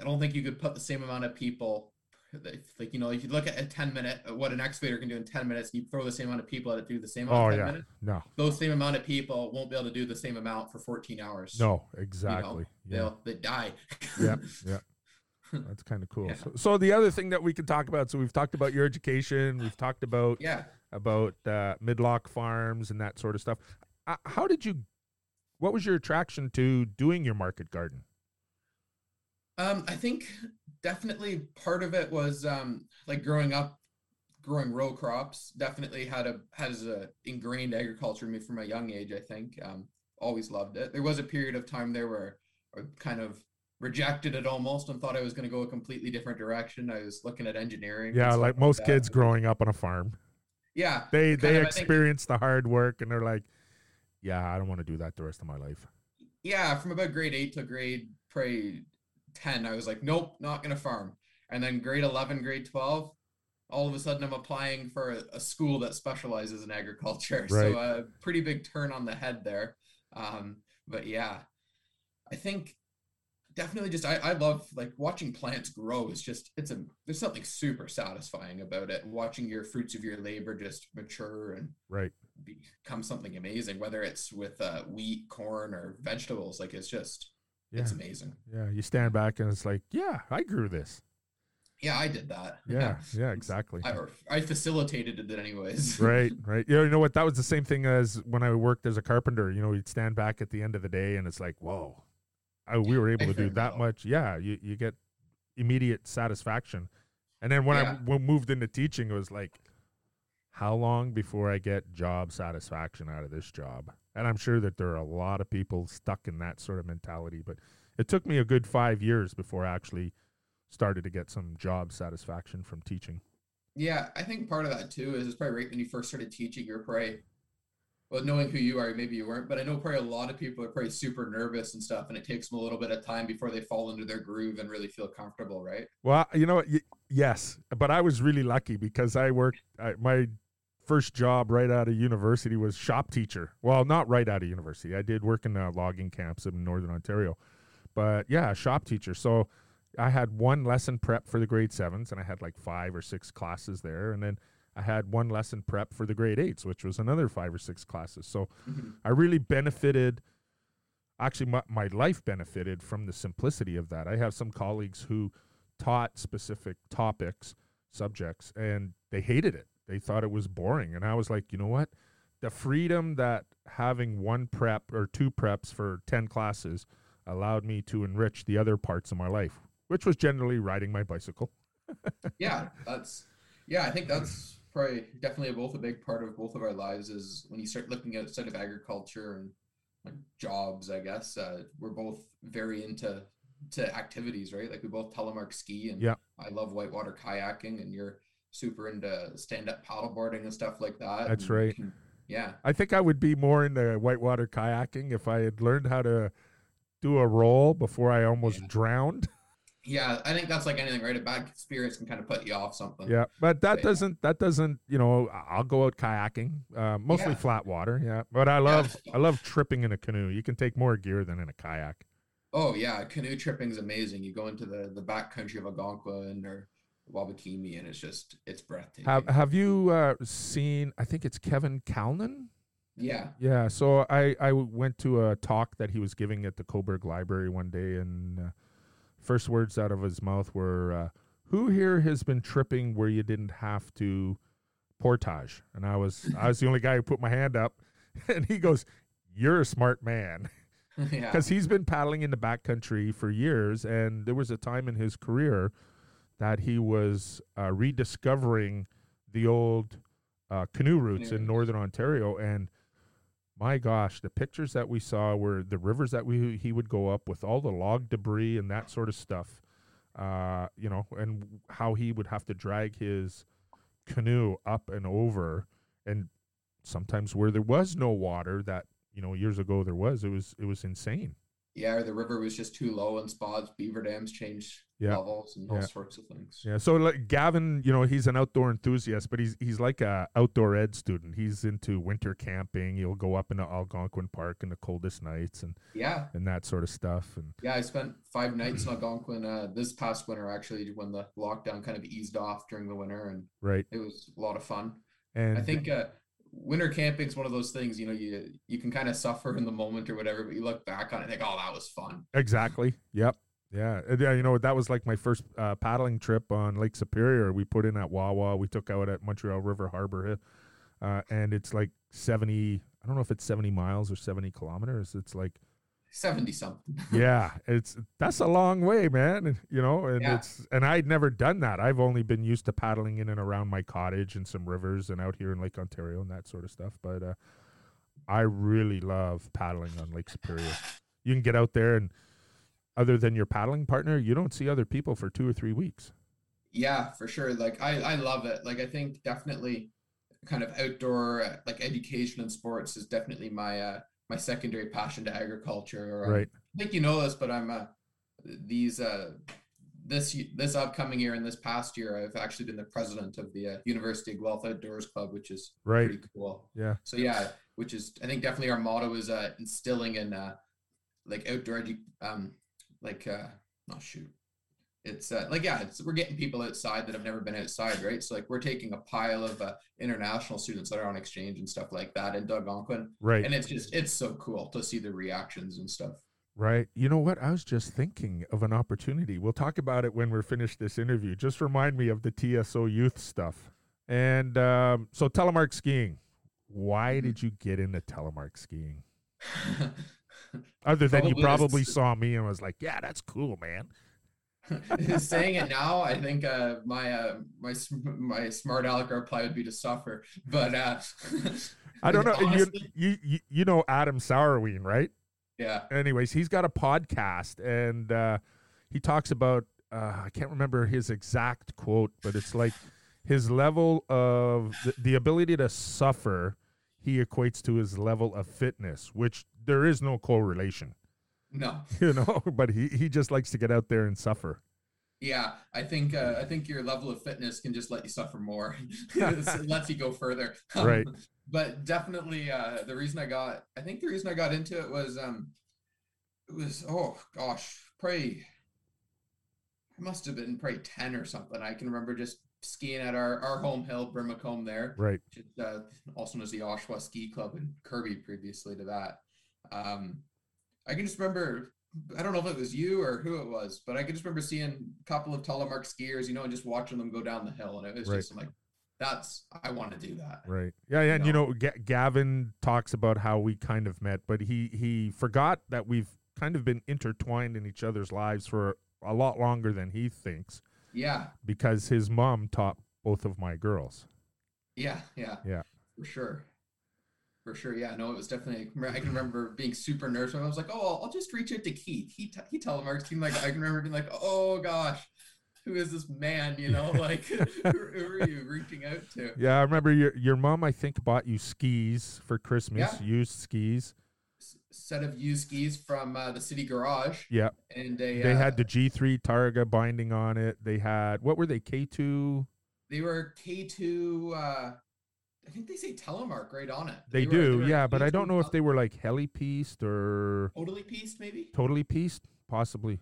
I don't think you could put the same amount of people like you know if you look at a 10 minute uh, what an excavator can do in 10 minutes you throw the same amount of people at it do the same amount Oh, in 10 yeah. minutes No, those same amount of people won't be able to do the same amount for 14 hours no, exactly. Yeah. they'll they die Yeah, yeah. That's kind of cool. Yeah. So, so the other thing that we can talk about, so we've talked about your education, we've talked about yeah about uh, midlock farms and that sort of stuff. Uh, how did you? What was your attraction to doing your market garden? Um, I think definitely part of it was um, like growing up, growing row crops. Definitely had a has a ingrained agriculture in me from a young age. I think um, always loved it. There was a period of time there where I kind of rejected it almost and thought I was going to go a completely different direction. I was looking at engineering. Yeah, like most that. kids growing up on a farm, Yeah, they they of, I think- experience the hard work and they're like, yeah, I don't want to do that the rest of my life. yeah, from about grade eight to grade probably ten, I was like, nope, not gonna farm. And then grade eleven, grade twelve, all of a sudden I'm applying for a, a school that specializes in agriculture. Right. So a pretty big turn on the head there. Um, but yeah, I think definitely just I, I love like watching plants grow is just it's a there's something super satisfying about it watching your fruits of your labor just mature and Right. become something amazing whether it's with uh, wheat corn or vegetables like it's just Yeah. it's amazing Yeah. You stand back and it's like, yeah, I grew this. yeah i did that Yeah. Yeah. Exactly. I, I facilitated it anyways right. Right. You know, you know what? That was the same thing as when I worked as a carpenter. You know, you'd stand back at the end of the day and it's like, whoa, I, we were able I to do that out. much. Yeah. You, you get immediate satisfaction. And then when I Yeah. w- moved into teaching, it was like, how long before I get job satisfaction out of this job? And I'm sure that there are a lot of people stuck in that sort of mentality, but it took me a good five years before I actually started to get some job satisfaction from teaching. Yeah, I think part of that too is it's probably right when you first started teaching, you're probably, well, knowing who you are, maybe you weren't, but I know probably a lot of people are probably super nervous and stuff, and it takes them a little bit of time before they fall into their groove and really feel comfortable, right? Well, you know, what? yes, but I was really lucky because I worked. I, my first job right out of university was shop teacher. Well, not right out of university. I did work in uh, logging camps in northern Ontario, but yeah, shop teacher. So I had one lesson prep for the grade sevens, and I had like five or six classes there, and then I had one lesson prep for the grade eights, which was another five or six classes. So Mhm. I really benefited. Actually, my, my life benefited from the simplicity of that. I have some colleagues who taught specific topics, subjects, and they hated it. They thought it was boring. And I was like, you know what? The freedom that having one prep or two preps for 10 classes allowed me to enrich the other parts of my life, which was generally riding my bicycle. Yeah, that's, yeah, I think that's probably definitely both a big part of both of our lives is when you start looking outside of agriculture and like jobs, I guess, uh, we're both very into to activities, right? Like we both telemark ski and Yeah. I love whitewater kayaking and you're super into stand-up paddleboarding and stuff like that. That's and right. yeah. I think I would be more into whitewater kayaking if I had learned how to do a roll before I almost Yeah. drowned. Yeah, I think that's like anything, right? A bad experience can kind of put you off something. Yeah, but that Yeah. doesn't that doesn't you know I'll go out kayaking, uh, mostly Yeah. flat water. Yeah, but I love I love tripping in a canoe. You can take more gear than in a kayak. Oh yeah, canoe tripping is amazing. You go into the the back country of Algonquin or Wabakimi, and it's just it's breathtaking. Have Have you uh, seen? I think it's Kevin Callan. yeah, Yeah, so I I went to a talk that he was giving at the Cobourg Library one day, and uh, first words out of his mouth were, uh, "Who here has been tripping where you didn't have to portage?" And I was I was the only guy who put my hand up, and he goes, "You're a smart man." yeah, because he's been paddling in the backcountry for years, and there was a time in his career that he was uh, rediscovering the old uh, canoe routes Canoe in northern Ontario, and my gosh, the pictures that we saw were the rivers that we he would go up with all the log debris and that sort of stuff, uh, you know, and how he would have to drag his canoe up and over, and sometimes where there was no water that you know years ago there was it was it was insane yeah. Or the river was just too low in spots. Beaver dams changed Yeah. levels and all Yeah. sorts of things. yeah so like gavin you know he's an outdoor enthusiast but he's he's like a outdoor ed student he's into winter camping he'll go up into algonquin park in the coldest nights and Yeah, and that sort of stuff and yeah. I spent five nights in Algonquin uh, this past winter actually when the lockdown kind of eased off during the winter, and right it was a lot of fun. and I think uh, winter camping is one of those things. You know, you you can kind of suffer in the moment or whatever, but you look back on it and think, "Oh, that was fun." exactly. Yep. Yeah. Yeah you know that was like my first uh, paddling trip on lake superior. We put in at wawa. We took out at montreal river harbor uh, and it's like 70 i don't know if it's 70 miles or 70 kilometers. It's like Seventy something. yeah, it's that's a long way, man. and, You know, and Yeah. it's and I'd never done that. I've only been used to paddling in and around my cottage and some rivers and out here in Lake Ontario and that sort of stuff. But uh, I really love paddling on Lake Superior. You can get out there and other than your paddling partner, you don't see other people for two or three weeks. Yeah, for sure. Like I, I love it. Like I think definitely kind of outdoor like education and sports is definitely my uh my secondary passion to agriculture. Or, Right. I think you know this, but I'm uh these uh this this upcoming year and this past year, I've actually been the president of the uh, University of Guelph Outdoors Club, which is Right. pretty cool. Yeah. So yeah, which is I think definitely our motto is uh, instilling in uh, like outdoor um like uh oh shoot it's uh, like yeah it's we're getting people outside that have never been outside right so like we're taking a pile of uh, international students that are on exchange and stuff like that in Algonquin Right. and it's just it's so cool to see the reactions and stuff Right. You know what? I was just thinking of an opportunity. We'll talk about it when we're finished this interview. Just remind me of the TSO youth stuff. And um, so, telemark skiing. Why Mhm. did you get into telemark skiing? Other than you Probably probably saw me and was like, yeah, that's cool, man. saying it now i think uh my uh my my smart aleck reply would be to suffer but uh I don't know. You, honestly, you, you, you know Adam Sauerween, right? yeah anyways, he's got a podcast and uh, he talks about uh, I can't remember his exact quote, but it's like his level of the, the ability to suffer. He equates to his level of fitness, which there is no correlation, no you know. But he he just likes to get out there and suffer. Yeah, I think uh, I think your level of fitness can just let you suffer more. it lets you go further. Um, Right. But definitely, uh, the reason I got I think the reason I got into it was um, it was oh gosh, probably I must have been probably ten or something. I can remember just skiing at our our home hill, Brimacombe there, Right. which is, uh, also known as the Oshawa Ski Club in Kirby previously to that. Um, I can just remember, I don't know if it was you or who it was, but I can just remember seeing a couple of telemark skiers, you know, and just watching them go down the hill. And it was Right. just I'm like, that's, I want to do that. Right. Yeah, yeah. And you know, Ga- Gavin talks about how we kind of met, but he he forgot that we've kind of been intertwined in each other's lives for a lot longer than he thinks Yeah. because his mom taught both of my girls. Yeah. Yeah. Yeah. For sure. For sure. Yeah. No, it was definitely, I can remember being super nervous. I was like, oh, I'll, just reach out to Keith. He, t- he telemarks. He like, I can remember being like, oh gosh, who is this man? You know, like, who, who are you reaching out to? Yeah, I remember your your mom. I think bought you skis for Christmas. Yeah. Used skis. S- Set of used skis from uh, the city garage. Yeah, And a, they uh, had the G three Targa binding on it. They had what were they K two? They were K2. Uh, I think they say telemark right on it. They, were- do, were yeah, but I don't know if they were like heli piste or totally piste, maybe. totally piste. Possibly.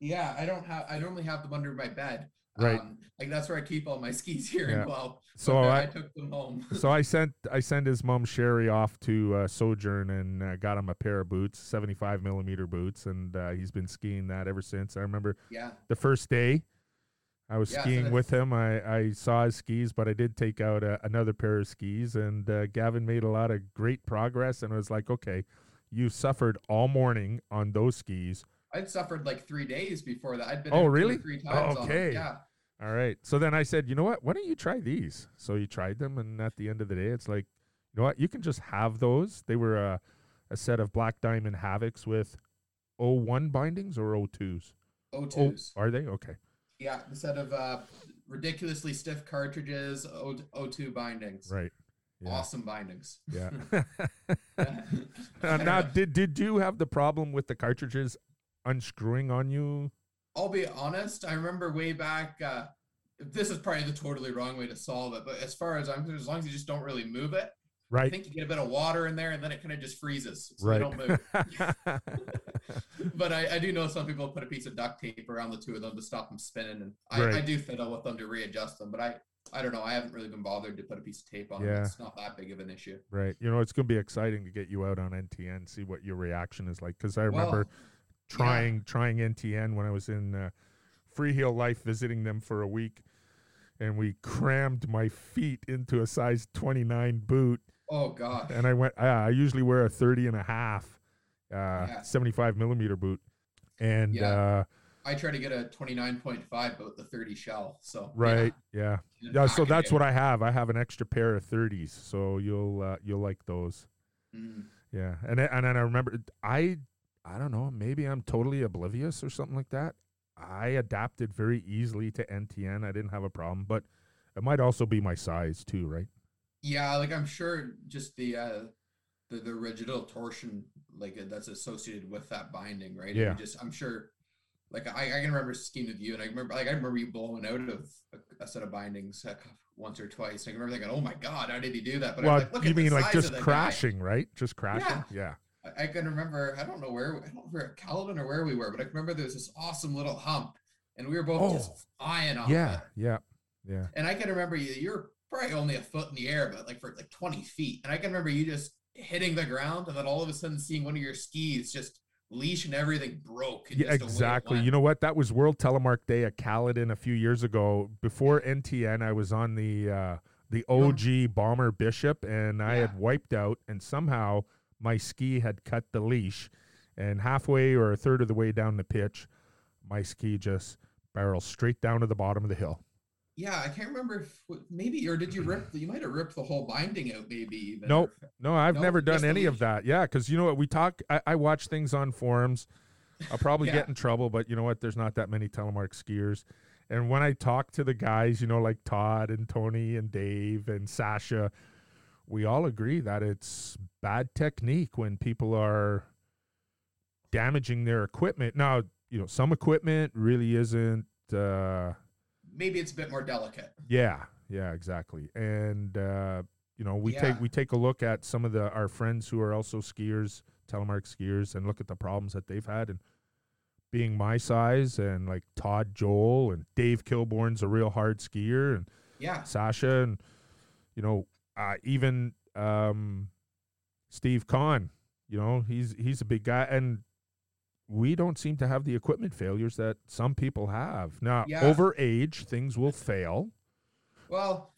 Yeah, I don't have. I normally have them under my bed. Right. Um, like that's where I keep all my skis here Yeah. in Guelph. So I- I took them home. so I sent I sent his mom Sherry off to uh, Sojourn and uh, got him a pair of boots, seventy five millimeter boots, and uh, he's been skiing that ever since. I remember yeah. the first day I was Yeah, skiing that's- with him. I, I saw his skis, but I did take out a, another pair of skis, and uh, Gavin made a lot of great progress. And I was like, okay, you suffered all morning on those skis. I'd suffered like three days before that. I'd been Oh, out two or really? three times. them. okay. Yeah. All right. So then I said, you know what? Why don't you try these? So he tried them, and at the end of the day, it's like, you know what? You can just have those. They were a, a set of Black Diamond Havocs with 01 bindings or 02s? O2s. Oh, are they? Okay. Yeah, instead of uh, ridiculously stiff cartridges, O- O2 bindings. Right. Yeah. Awesome bindings. Yeah. Uh, now, did did you have the problem with the cartridges unscrewing on you? I'll be honest. I remember way back. Uh, this is probably the totally wrong way to solve it, but as far as I'm concerned, as long as you just don't really move it, I think you get a bit of water in there, and then it kind of just freezes, so Right. you don't move. but I, I do know some people put a piece of duct tape around the two of them to stop them spinning, and I, I do fiddle with them to readjust them. But I, I don't know. I haven't really been bothered to put a piece of tape on Yeah. It's not that big of an issue. right. You know, it's going to be exciting to get you out on NTN, see what your reaction is like. Because I remember Well, trying trying NTN when I was in uh, Freehill Life visiting them for a week, and we crammed my feet into a size 29 boot, Oh god. and I went. Uh, I usually wear a 30 and a half, uh, Yeah. 75 millimeter boot, and Yeah. uh, I try to get a 29.5 about the 30 shell. So right, yeah. Yeah, Yeah, so that's what I have. I have an extra pair of 30s, so you'll uh, you'll like those. Mm. Yeah, and and then I remember I I don't know maybe I'm totally oblivious or something like that. I adapted very easily to NTN. I didn't have a problem, but it might also be my size too, right? Yeah, like I'm sure just the uh the the rigidal torsion like uh, that's associated with that binding, right? Yeah. Just I'm sure like I, I can remember skiing with you, and I remember like I remember you blowing out of a, a set of bindings like, once or twice. I remember thinking, "Oh my god, how did he do that?" But well, like, you mean like just crashing, guy. right? Just crashing, yeah. yeah. I, I, can remember. I don't know where. I don't know where Caledon or where we were, but I remember there was this awesome little hump, and we were both oh, just flying off. Yeah, it. yeah, yeah. And I can remember you. You're probably only a foot in the air, but like for like 20 feet. And I can remember you just hitting the ground, and then all of a sudden seeing one of your skis just leash and everything broke. yeah, exactly. You know what? That was World Telemark Day at Caledon a few years ago. Before NTN, I was on the uh, the OG Bomber Bishop, and I yeah. had wiped out, and somehow my ski had cut the leash, and halfway or a third of the way down the pitch, my ski just barrels straight down to the bottom of the hill. Yeah, I can't remember if maybe or did you rip? You might have ripped the whole binding out, maybe. Even. Nope, no, I've nope, never done any of that. Yeah, because you know what we talk. I, I, watch things on forums. I'll probably yeah. get in trouble, but you know what? There's not that many telemark skiers. And when I talk to the guys, you know, like Todd and Tony and Dave and Sasha, we all agree that it's bad technique when people are damaging their equipment. Now, you know, some equipment really isn't. Uh, maybe it's a bit more delicate. Yeah, yeah, exactly. And uh, you know, we yeah. take we take a look at some of the our friends who are also skiers, telemark skiers, and look at the problems that they've had. And being my size, and like Todd Joel and Dave Kilborn's a real hard skier, and yeah, Sasha, and you know, uh, even um, Steve Kahn. You know, he's he's a big guy, and we don't seem to have the equipment failures that some people have. Now, yeah. over age, things will fail. Well,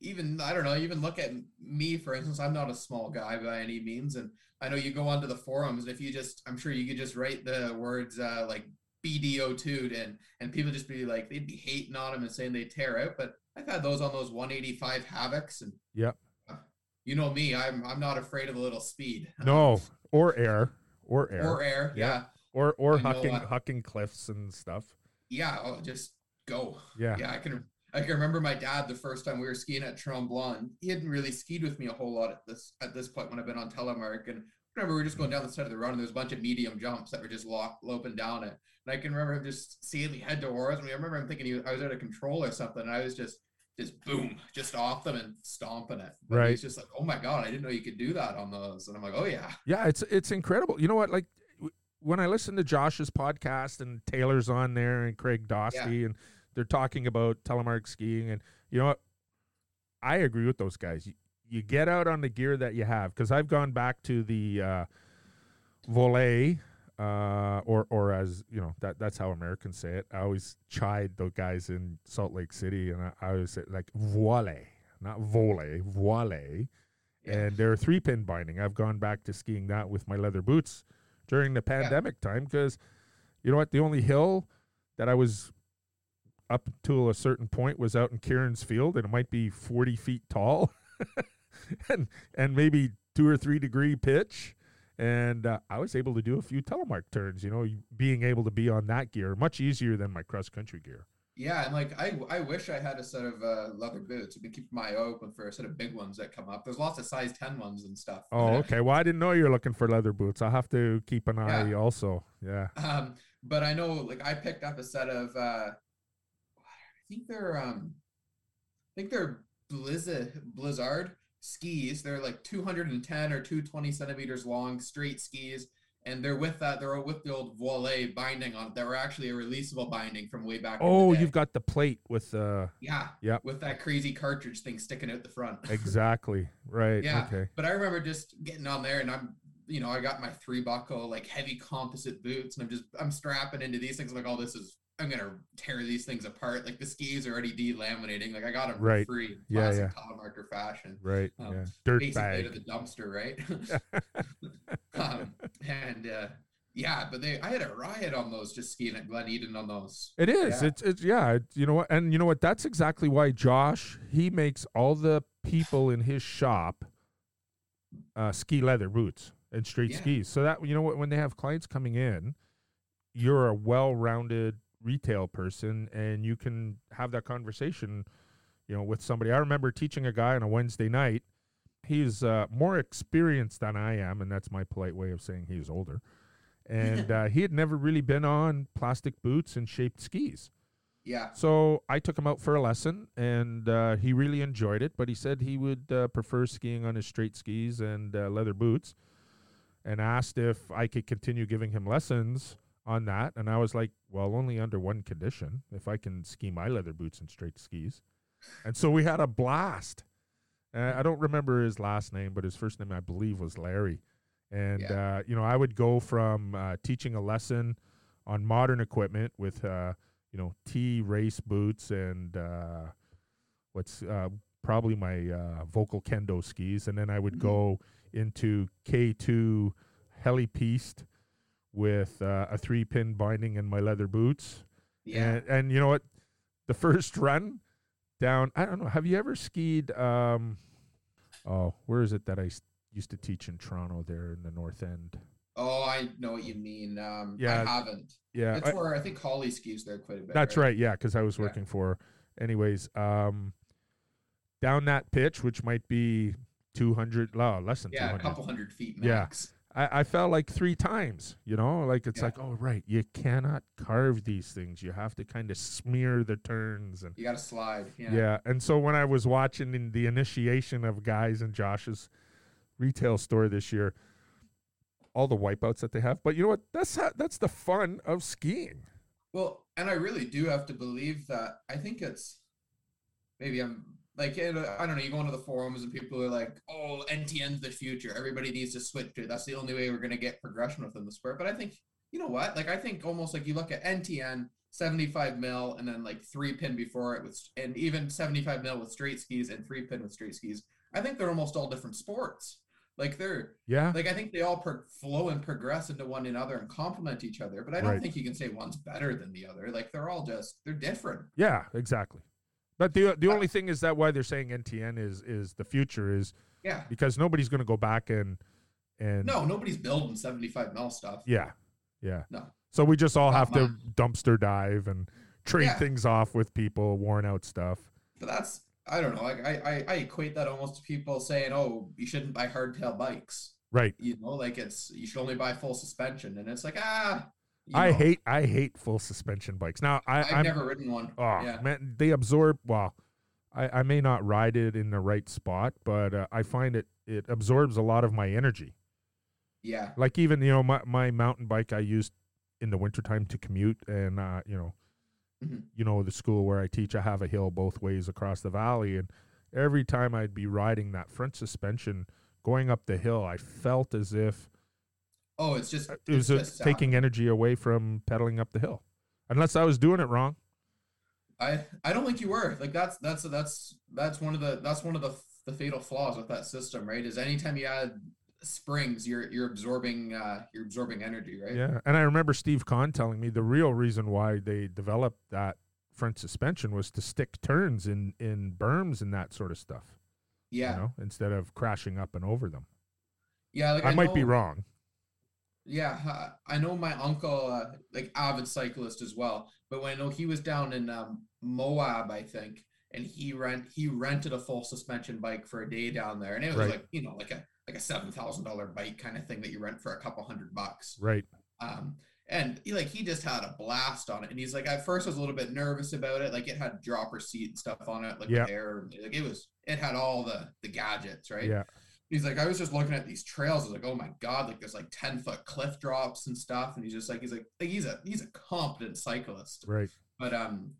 even I don't know. Even look at me, for instance. I'm not a small guy by any means, and I know you go onto the forums. And if you just, I'm sure you could just write the words uh, like BDO2 and and people just be like they'd be hating on them and saying they tear out. But I've had those on those 185 Havocs, and yep. Uh, you know me, I'm I'm not afraid of a little speed. No, or air, or air, or air. yeah. yeah or or hucking uh, hucking cliffs and stuff. Yeah, oh, just go. Yeah, yeah. I can I can remember my dad the first time we were skiing at Tremblant. He hadn't really skied with me a whole lot at this at this point when I've been on telemark. And I remember we were just going down the side of the run and there was a bunch of medium jumps that were just lock, loping down it. And I can remember him just seeing me head towards me. I remember him thinking he was, I was out of control or something. And I was just just boom, just off them and stomping it. Right. He's just like, oh my god, I didn't know you could do that on those. And I'm like, oh yeah. Yeah, it's it's incredible. You know what? Like when I listen to Josh's podcast and Taylor's on there and Craig Dostie yeah. and they're talking about telemark skiing and you know what I agree with those guys. You, you get out on the gear that you have because I've gone back to the uh, volet uh, or or as you know that that's how Americans say it. I always chide the guys in Salt Lake City and I, I always say like voile, not volley, voile. Yeah. And they're three pin binding. I've gone back to skiing that with my leather boots during the pandemic yeah. time because you know what? The only hill that I was up to a certain point was out in Kieran's Field, and it might be 40 feet tall and and maybe two or three degree pitch. And uh, I was able to do a few telemark turns, you know, being able to be on that gear, much easier than my cross country gear. Yeah, and like I, I wish I had a set of uh, leather boots. I've been keeping my eye open for a set of big ones that come up. There's lots of size ten ones and stuff. Oh, okay. Well, I didn't know you're looking for leather boots. I'll have to keep an eye yeah. also. Yeah. Um, but I know, like, I picked up a set of. Uh, I think they're um, I think they're Blizzard Blizzard skis. They're like 210 or 220 centimeters long, straight skis and they're with that they're with the old voile binding on it that were actually a releasable binding from way back oh you've got the plate with uh yeah yeah with that crazy cartridge thing sticking out the front exactly right yeah okay but i remember just getting on there and i'm you know i got my three buckle like heavy composite boots and i'm just i'm strapping into these things I'm like oh this is I'm gonna tear these things apart. Like the skis are already delaminating. Like I got them for right. free, yeah, yeah. telemarker fashion. Right. Um, yeah. Dirt bag. to the dumpster, right? um, and uh, yeah, but they I had a riot on those just skiing at Glen Eden on those. It is. Yeah. It's it's yeah. you know what? And you know what? That's exactly why Josh he makes all the people in his shop uh, ski leather boots and straight yeah. skis. So that you know what when they have clients coming in, you're a well-rounded retail person and you can have that conversation you know with somebody i remember teaching a guy on a wednesday night he's uh, more experienced than i am and that's my polite way of saying he's older and uh, he had never really been on plastic boots and shaped skis. Yeah. So I took him out for a lesson, and uh, he really enjoyed it. But he said he would uh, prefer skiing on his straight skis and uh, leather boots, and asked if I could continue giving him lessons on that. And I was like, "Well, only under one condition: if I can ski my leather boots and straight skis." And so we had a blast. Uh, I don't remember his last name, but his first name I believe was Larry. And Yeah. uh, you know, I would go from uh, teaching a lesson on modern equipment with uh, you know T race boots and uh, what's uh, probably my uh, Volkl Kendo skis, and then I would Mhm. go into K two heli piste with uh, a three pin binding and my leather boots. Yeah. And, and you know what? The first run down, I don't know. Have you ever skied? Um, oh, where is it that I s- used to teach in Toronto there in the North End? oh, I know what you mean. Um, Yeah, I haven't. Yeah, That's I- where I think Holly skis there quite a bit. that's right. Yeah, because I was Yeah. working for. Anyways, um, down that pitch, which might be two hundred, oh, less than Yeah, a couple hundred feet Yeah. I, I fell like three times, you know, like it's Yeah. like, oh, right, you cannot carve these things. You have to kind of smear the turns and You got to slide. Yeah. Yeah. And so when I was watching in the initiation of guys in Josh's retail store this year, all the wipeouts that they have, but you know what? That's how, that's the fun of skiing. Well, and I really do have to believe that. I think it's maybe I'm like uh, I don't know. You go into the forums and people are like, "Oh, NTN's the future. Everybody needs to switch to. it. That's the only way we're going to get progression within the sport." But I think you know what? Like I think almost like you look at NTN 75 mil and then like three pin before it with and even 75 mil with straight skis and three pin with straight skis. I think they're almost all different sports. Like they're Yeah. like I think they all pro- flow and progress into one another and complement each other. But I don't Right. think you can say one's better than the other. Like they're all just they're different. Yeah, exactly. But the the only thing is that why they're saying NTN is is the future is Yeah. because nobody's going to go back and and No, nobody's building 75 mil stuff. yeah, yeah. No. So we just all Not have to dumpster dive and trade Yeah. things off with people, worn out stuff. But that's I don't know. Like I, I I equate that almost to people saying, "Oh, you shouldn't buy hardtail bikes." Right. You know, like it's you should only buy full suspension, and it's like ah. I know, hate I hate full suspension bikes. Now I I've I'm, never ridden one. Oh yeah. man, they absorb. Well, I, I may not ride it in the right spot, but uh, I find it it absorbs a lot of my energy. Yeah. Like even you know my my mountain bike I used in the wintertime to commute, and uh, you know, Mhm. you know the school where I teach, I have a hill both ways across the valley, and every time I'd be riding that front suspension going up the hill, I felt as if Oh, it's just it was just, uh, taking energy away from pedaling up the hill, unless I was doing it wrong. I I don't think you were. Like that's that's that's that's one of the that's one of the the fatal flaws with that system, right? Is anytime you add springs, you're you're absorbing uh you're absorbing energy, right? Yeah, and I remember Steve Kahn telling me the real reason why they developed that front suspension was to stick turns in in berms and that sort of stuff. Yeah. You know, instead of crashing up and over them. Yeah, like I, might be wrong. Yeah, I know my uncle, uh, like avid cyclist as well. But when I know he was down in um, Moab, I think, and he rent he rented a full suspension bike for a day down there, and it was Right. like you know like a like a seven thousand dollar bike kind of thing that you rent for a couple hundred bucks. Right. Um, and he, like he just had a blast on it, and he's like, at first I was a little bit nervous about it, like it had dropper seat and stuff on it, like Yeah. air, like it was, it had all the the gadgets, right? Yeah. He's like, I was just looking at these trails. I was like, oh my god, like there's like ten foot cliff drops and stuff, and he's just like, he's like, like he's a he's a competent cyclist, Right. but um,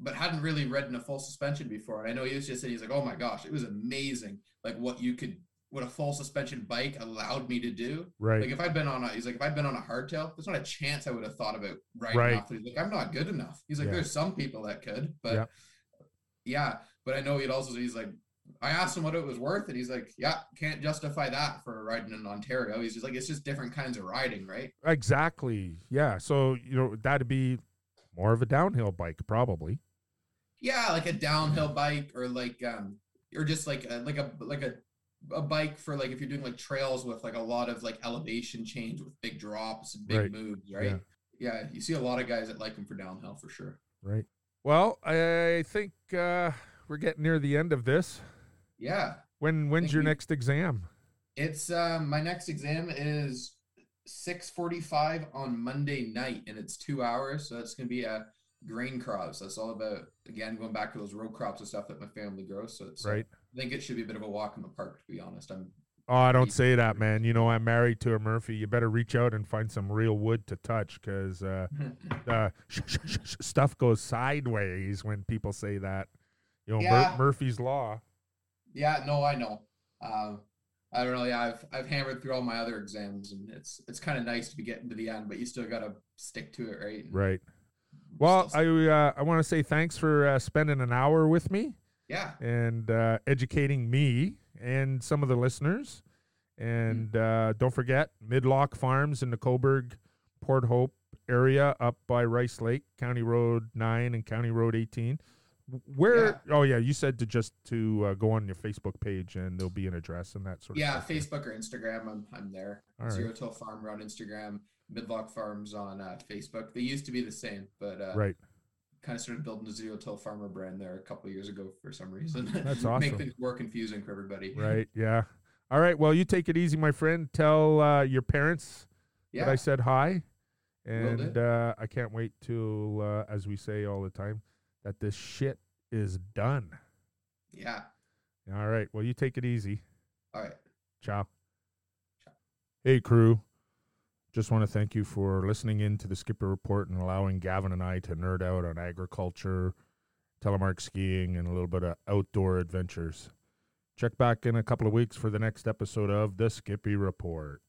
but hadn't really ridden a full suspension before. And I know he was just saying, he's like, oh my gosh, it was amazing, like what you could, what a full suspension bike allowed me to do. Right. Like if I'd been on a, he's like, if I'd been on a hardtail, there's not a chance I would have thought about riding Right. off. He's like, I'm not good enough. He's like, Yeah. there's some people that could, but Yeah. yeah. But I know he'd also, he's like, I asked him what it was worth, and he's like, yeah, can't justify that for riding in Ontario. He's just like, it's just different kinds of riding, right? exactly. Yeah. So, you know, that'd be more of a downhill bike probably. Yeah, like a downhill bike, or like, um, or just like a, like a like a a bike for like if you're doing like trails with like a lot of like elevation change with big drops and big Right. moves, right? Yeah, you see a lot of guys that like them for downhill for sure. Right. Well, I think uh we're getting near the end of this. Yeah, When when's your we- next exam? it's um my next exam is 6:45 on Monday night, and it's two hours. So that's gonna be a grain crops. That's all about again going back to those row crops and stuff that my family grows. So it's uh, Right. I think it should be a bit of a walk in the park, to be honest. I'm Oh, I don't say that, man. You know, I'm married to a Murphy. You better reach out and find some real wood to touch because uh, uh, sh- sh- sh- stuff goes sideways when people say that. You know, Mur- Murphy's Law. Yeah, no, I know. Um, I don't know. I've I've hammered through all my other exams, and it's it's kind of nice to be getting to the end, but you still gotta stick to it, right? And Right. Well, I uh, I want to say thanks for uh, spending an hour with me yeah, and uh, educating me and some of the listeners. And uh, don't forget Midlock Farms in the Cobourg, Port Hope area, up by Rice Lake, County Road Nine and County Road 18. Where? Oh yeah, you said to just to uh, go on your Facebook page and there'll be an address and that sort yeah. of Yeah, Facebook or Instagram, I'm I'm there. All Zero right. Till Farm on Instagram, Midlock Farms on uh, Facebook. They used to be the same, but uh, Right. kind of started building a zero till farmer brand there a couple of years ago for some reason. That's awesome. Make things more confusing for everybody. Right. Yeah. All right. Well, you take it easy, my friend. Tell uh, your parents that I said hi. And uh, I can't wait till, uh, as we say all the time, that this shit is done. Yeah. All right. Well, you take it easy. All right. Ciao. Ciao. Hey, crew. Just want to thank you for listening in to the Skipper Report and allowing Gavin and I to nerd out on agriculture, telemark skiing, and a little bit of outdoor adventures. Check back in a couple of weeks for the next episode of the Skippy Report.